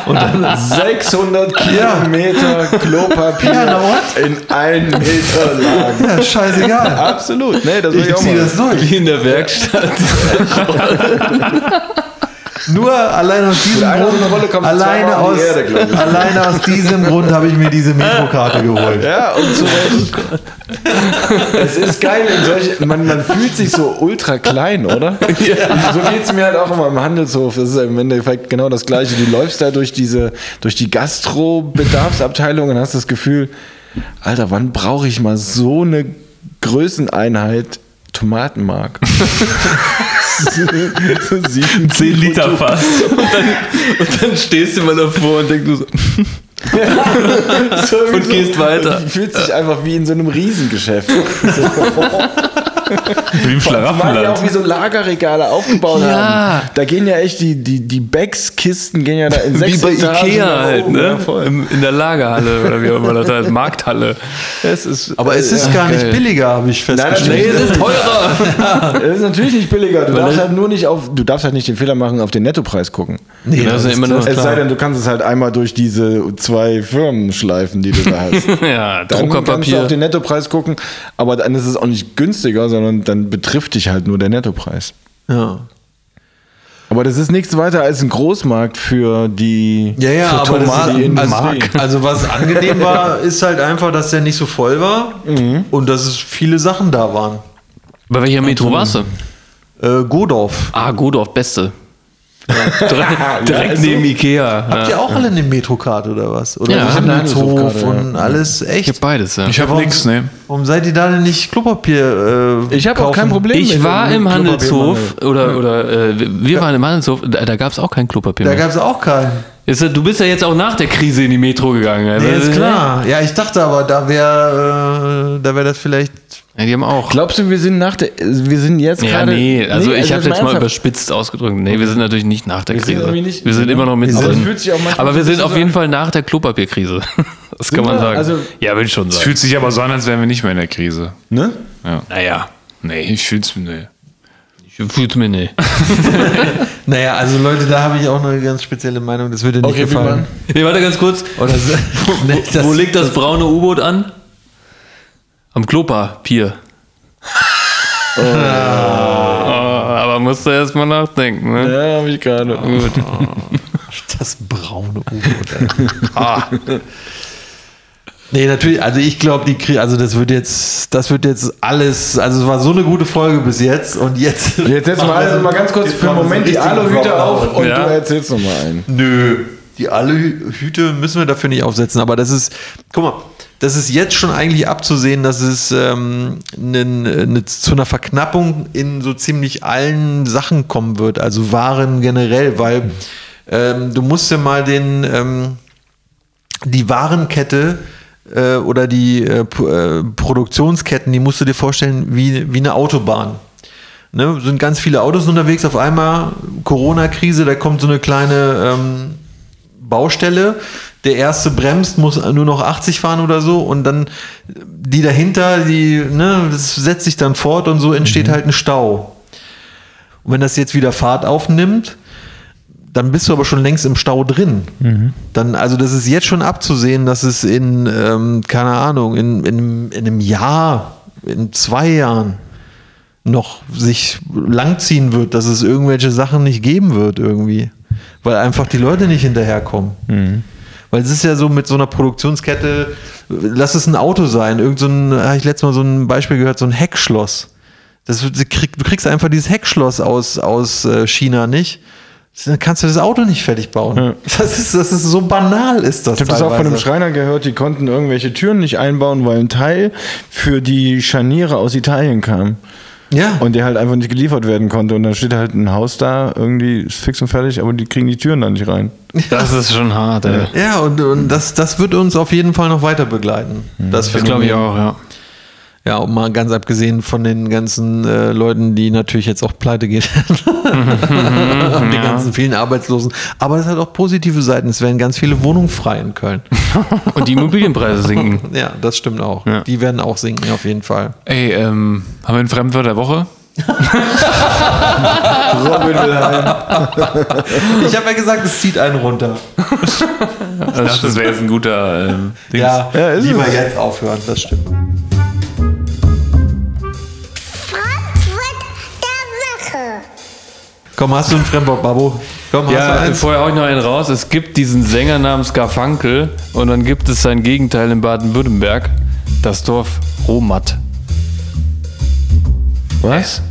Und dann 600 Kilometer Klopapier Ja, in 1 Meter lang. Ja, scheißegal. Absolut. Nee, das will ich, Ich auch mal. das durch. Wie in der Werkstatt. Nur allein aus diesem Grund, so einer Rolle kommst du alleine, aus, die Erde, alleine aus diesem Grund habe ich mir diese Metrokarte geholt. Ja, und so. es ist geil, in solche, man, man fühlt sich so ultra klein, oder? So geht es mir halt auch immer im Handelshof. Das ist im Endeffekt genau das Gleiche. Du läufst da durch diese, durch die Gastro-Bedarfsabteilung und hast das Gefühl, Alter, wann brauche ich mal so eine Größeneinheit Tomatenmark? sieben 10 Liter fast. Und dann, und dann stehst du mal davor und denkst du so, Und gehst weiter. Du fühlst dich einfach wie in so einem Riesengeschäft. So, Wie im Zumal die auch Schlaraffenland. wie so Lagerregale aufgebaut Ja. haben. Da gehen ja echt die, die, die Becks-Kisten gehen ja da in wie sechs bei Etagen Ikea halt, oben. Ja, ne? voll. Im, in der Lagerhalle oder wie auch immer das heißt, Markthalle. Es ist, Aber es ist gar nicht geil. billiger, habe ich Nein, festgestellt. natürlich. ist teurer. es ist natürlich nicht billiger. Du darfst halt nur nicht auf, du darfst halt nicht den Fehler machen, auf den Nettopreis gucken. Nee, das ist ja immer nur Es sei denn, du kannst es halt einmal durch diese zwei Firmen schleifen, die du da hast. Ja, Dann kannst du Druckerpapier. auf den Nettopreis gucken, aber dann ist es auch nicht günstiger, sondern dann betrifft dich halt nur der Nettopreis. Ja. Aber das ist nichts weiter als ein Großmarkt für die Ja, ja, für aber das Tomaten, ist, also, Industrie. also was angenehm war, ist halt einfach, dass der nicht so voll war und dass es viele Sachen da waren. Bei welcher Metro warst du? Äh, Godorf. Ah, Godorf, beste. Direkt direkt ist neben Ikea. Habt ihr auch alle eine Metrokarte oder was? Oder Ja, so ich hab eine Handelshof Handelshofkarte, und alles Ich echt? hab beides, ja. Ich habe Warum- nichts, ne? Warum seid ihr da denn nicht Klopapier? Äh, Ich habe auch kein Problem Ich war im Handelshof oder, oder äh, wir waren im Handelshof, da, da gab es auch kein Klopapier Da gab es auch keinen. Ist, ja- du bist ja jetzt auch nach der Krise in die Metro gegangen. Also, Nee, ist klar. Ja, ich dachte aber, da wäre äh, da wäre das vielleicht. Ja, die haben auch. Glaubst du, wir sind nach der, wir sind jetzt Ja, gerade. nee, also ich habe mal jetzt mal überspitzt ausgedrückt. Nee, wir sind natürlich nicht nach der Wir sind Krise. irgendwie nicht- wir sind immer noch es auch manchmal Aber wir sind auf jeden Fall nach der Klopapierkrise. Das kann man sagen. Also- ja, ich schon Es sagen. fühlt sich aber so an, als wären wir nicht mehr in der Krise. Ne? Ja. Naja, Nee, ich fühl's mir. Nee. ich fühl's mir nicht. Naja, also Leute, da habe ich auch eine ganz spezielle Meinung. Das würde nicht Okay, gefallen. Nee, warte ganz kurz. Oder so, nee, das- Wo liegt das braune U-Boot an? Am Klopapier. Oh, aber musst du erst mal nachdenken, ne? Ja, habe ich gerade. Gut. Das braune U-Boot. ah. Nee, natürlich, also ich glaube, die Krise, also das wird jetzt, das wird jetzt alles, also es war so eine gute Folge bis jetzt und jetzt. Jetzt setzen wir also mal ganz kurz für einen Moment die Aluhüte auf und Ja. du erzählst nochmal einen. Nö, die Aluhüte müssen wir dafür nicht aufsetzen, aber das ist, guck mal, das ist jetzt schon eigentlich abzusehen, dass es ähm, ne, ne, zu einer Verknappung in so ziemlich allen Sachen kommen wird, also Waren generell, weil ähm, du musst ja mal den, ähm, die Warenkette äh, oder die äh, äh, Produktionsketten, die musst du dir vorstellen wie, wie eine Autobahn. Ne, sind ganz viele Autos unterwegs, auf einmal Corona-Krise, da kommt so eine kleine ähm, Baustelle. Der erste bremst, muss nur noch 80 fahren oder so und dann die dahinter, die, ne, das setzt sich dann fort und so entsteht halt ein Stau. Und wenn das jetzt wieder Fahrt aufnimmt, dann bist du aber schon längst im Stau drin. Dann, also das ist jetzt schon abzusehen, dass es in, ähm, keine Ahnung, in, in, in einem Jahr, in zwei Jahren noch sich langziehen wird, dass es irgendwelche Sachen nicht geben wird irgendwie. Weil einfach die Leute nicht hinterherkommen. Weil es ist ja so mit so einer Produktionskette, lass es ein Auto sein, irgend so ein, habe ich letztes Mal so ein Beispiel gehört, so ein Heckschloss. Das, du krieg- du kriegst einfach dieses Heckschloss aus, aus äh, China nicht. Dann kannst du das Auto nicht fertig bauen. Das, ist, das ist so banal, ist das. Ich habe das auch von einem. Schreiner gehört, die konnten irgendwelche Türen nicht einbauen, weil ein Teil für die Scharniere aus Italien kam. Ja. Und der halt einfach nicht geliefert werden konnte. Und dann steht halt ein Haus da, irgendwie ist fix und fertig, aber die kriegen die Türen da nicht rein. Das ist schon hart, ey. Ja, und, und das, das wird uns auf jeden Fall noch weiter begleiten. Das, Das glaube ich auch, ja. Ja, und mal ganz abgesehen von den ganzen äh, Leuten, die natürlich jetzt auch pleite gehen. und die ganzen vielen Arbeitslosen. Aber es hat auch positive Seiten. Es werden ganz viele Wohnungen frei in Köln. Und die Immobilienpreise sinken. Ja, das stimmt auch. Ja. Die werden auch sinken, auf jeden Fall. Ey, ähm, haben wir ein Fremdwort der Woche? Robin Wilhelm. Ich habe ja gesagt, es zieht einen runter. Dachte, das wäre jetzt ein guter ähm, Dings. Ja, Ja, lieber es. jetzt aufhören, das stimmt. Komm, hast du ein Fremdwort, Babo? Komm, hast du Ja, eins? vorher auch noch einen raus. Es gibt diesen Sänger namens Garfunkel und dann gibt es sein Gegenteil in Baden-Württemberg, das Dorf Romat. Was?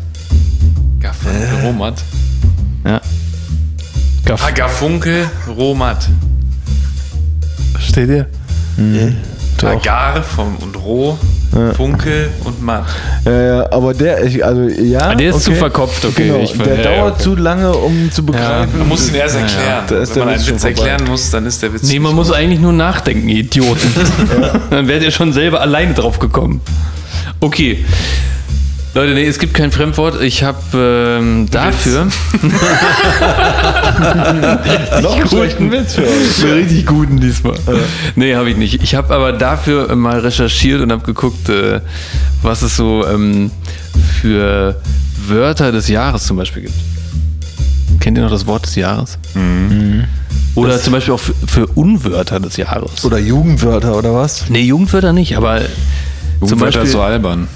Garfunkel, Romat. Ja. Garf Ah, Garfunkel, Romat. Steht ihr? Ah, Gar vom, und Roh, Funkel und Matt. Ja, ja, aber der, ich, also ja. Ah, der ist zu verkopft, okay, Genau, ich- der ja, dauert okay. zu lange, um zu begreifen. Man muss ihn erst erklären. da ist Wenn man einen Witz erklären muss, dann ist der Witz Nee, man muss eigentlich nur nachdenken, Idioten. Dann werdet ihr schon selber alleine drauf gekommen. Okay. Leute, nee, es gibt kein Fremdwort. Ich habe ähm, dafür Noch einen schlechten Witz für euch. einen richtig guten diesmal. Nee, habe ich nicht. Ich habe aber dafür mal recherchiert und habe geguckt, äh, was es so ähm, für Wörter des Jahres zum Beispiel gibt. Kennt ihr noch das Wort des Jahres? Oder zum Beispiel auch für, für Unwörter des Jahres. Oder Jugendwörter oder was? Nee, Jugendwörter nicht, aber zum Jugendwörter Beispiel so albern.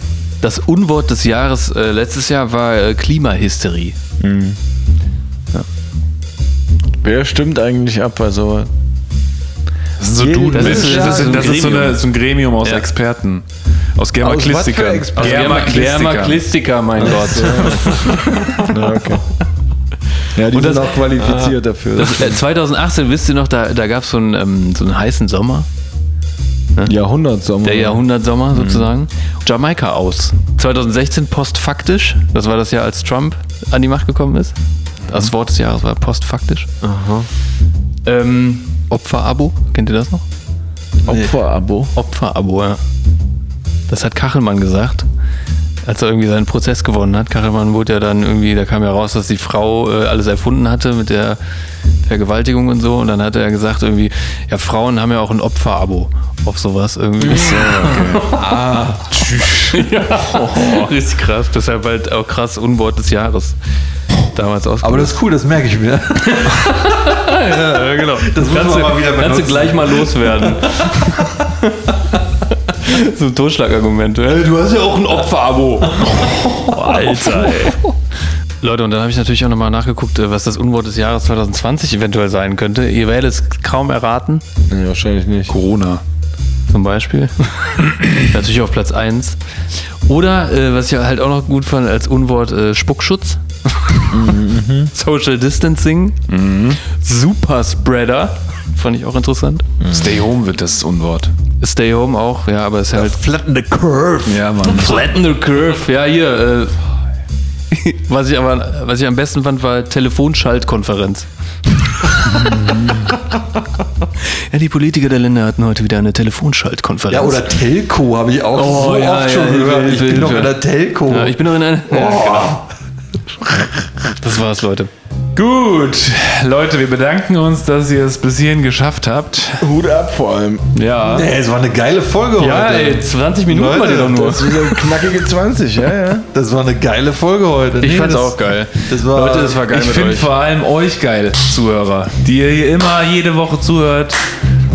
Das Unwort des Jahres äh, letztes Jahr war äh, Klimahysterie. Wer stimmt eigentlich ab bei sowas? Das sind so Duden. das Das, ist- ja, das, so ein ist, das ist so, eine, Gremium. so ein Gremium aus Ja. Experten. Aus Germaklistikern. was für Experten? Germaklistikern. Germaklistiker, mein Gott. Ja, okay. Ja, die Und sind das- auch qualifiziert dafür. Das, äh, 2018, wisst ihr noch, da, da gab es so, einen, ähm, so einen heißen Sommer, Jahrhundertsommer. der Jahrhundertsommer sozusagen. Jamaika aus. 2016 postfaktisch, das war das Jahr, als Trump an die Macht gekommen ist. Das Wort des Jahres war postfaktisch. Ähm, Opferabo, kennt ihr das noch? Opferabo. Opferabo, ja. Das hat Kachelmann gesagt, als er irgendwie seinen Prozess gewonnen hat. Kachelmann wurde ja dann irgendwie, da kam ja raus, dass die Frau äh, alles erfunden hatte mit der Vergewaltigung und so. Und dann hat er gesagt irgendwie, ja, Frauen haben ja auch ein Opferabo auf sowas irgendwie. ah, tschüss. ja, richtig krass. Deshalb halt auch krass Unwort des Jahres. Damals aus. Aber das ist cool, das merke ich mir. ja, genau. Das muss kannst, du, mal wieder kannst du gleich mal loswerden. so ein Totschlagargument. Ey, du hast ja auch ein Opferabo. Oh, Alter, ey. Leute, und dann habe ich natürlich auch nochmal nachgeguckt, äh, was das Unwort des Jahres 2020 eventuell sein könnte. Ihr werdet es kaum erraten, Nee, wahrscheinlich nicht. Corona. zum Beispiel. natürlich auf Platz 1. Oder, äh, was ich halt auch noch gut fand, als Unwort äh, Spuckschutz. Social Distancing. Superspreader. Fand ich auch interessant. Stay home wird das Unwort. Stay home auch, ja, aber es ist halt. Flatten the curve. Ja, Mann. Flatten the curve, ja, hier. Äh, was, ich aber, was ich am besten fand, war Telefonschaltkonferenz. ja, die Politiker der Länder hatten heute wieder eine Telefonschaltkonferenz. Ja, oder Telco habe ich auch Oh, so ja, oft ja, schon Hilfe, gehört. Ich Hilfe, bin noch in der Telco. Ja, ich bin noch in einer. Ja, genau. Das war's, Leute. Gut, Leute, wir bedanken uns, dass ihr es bis hierhin geschafft habt. Hut ab vor allem. Ja. Nee, es war eine geile Folge Ja, heute. ey, 20 Minuten Leute, war die doch nur. Das sind so knackige 20, ja, ja. Das war eine geile Folge heute. Ich Nee, fand's das- auch geil. Das war, Leute, das war geil Ich finde vor allem euch geil, Zuhörer, die ihr hier immer jede Woche zuhört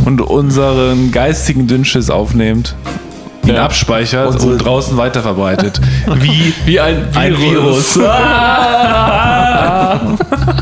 und unseren geistigen Dünnschiss aufnehmt, ihn Ja. abspeichert Unsere- und draußen weiterverbreitet. Wie Wie ein ein Virus.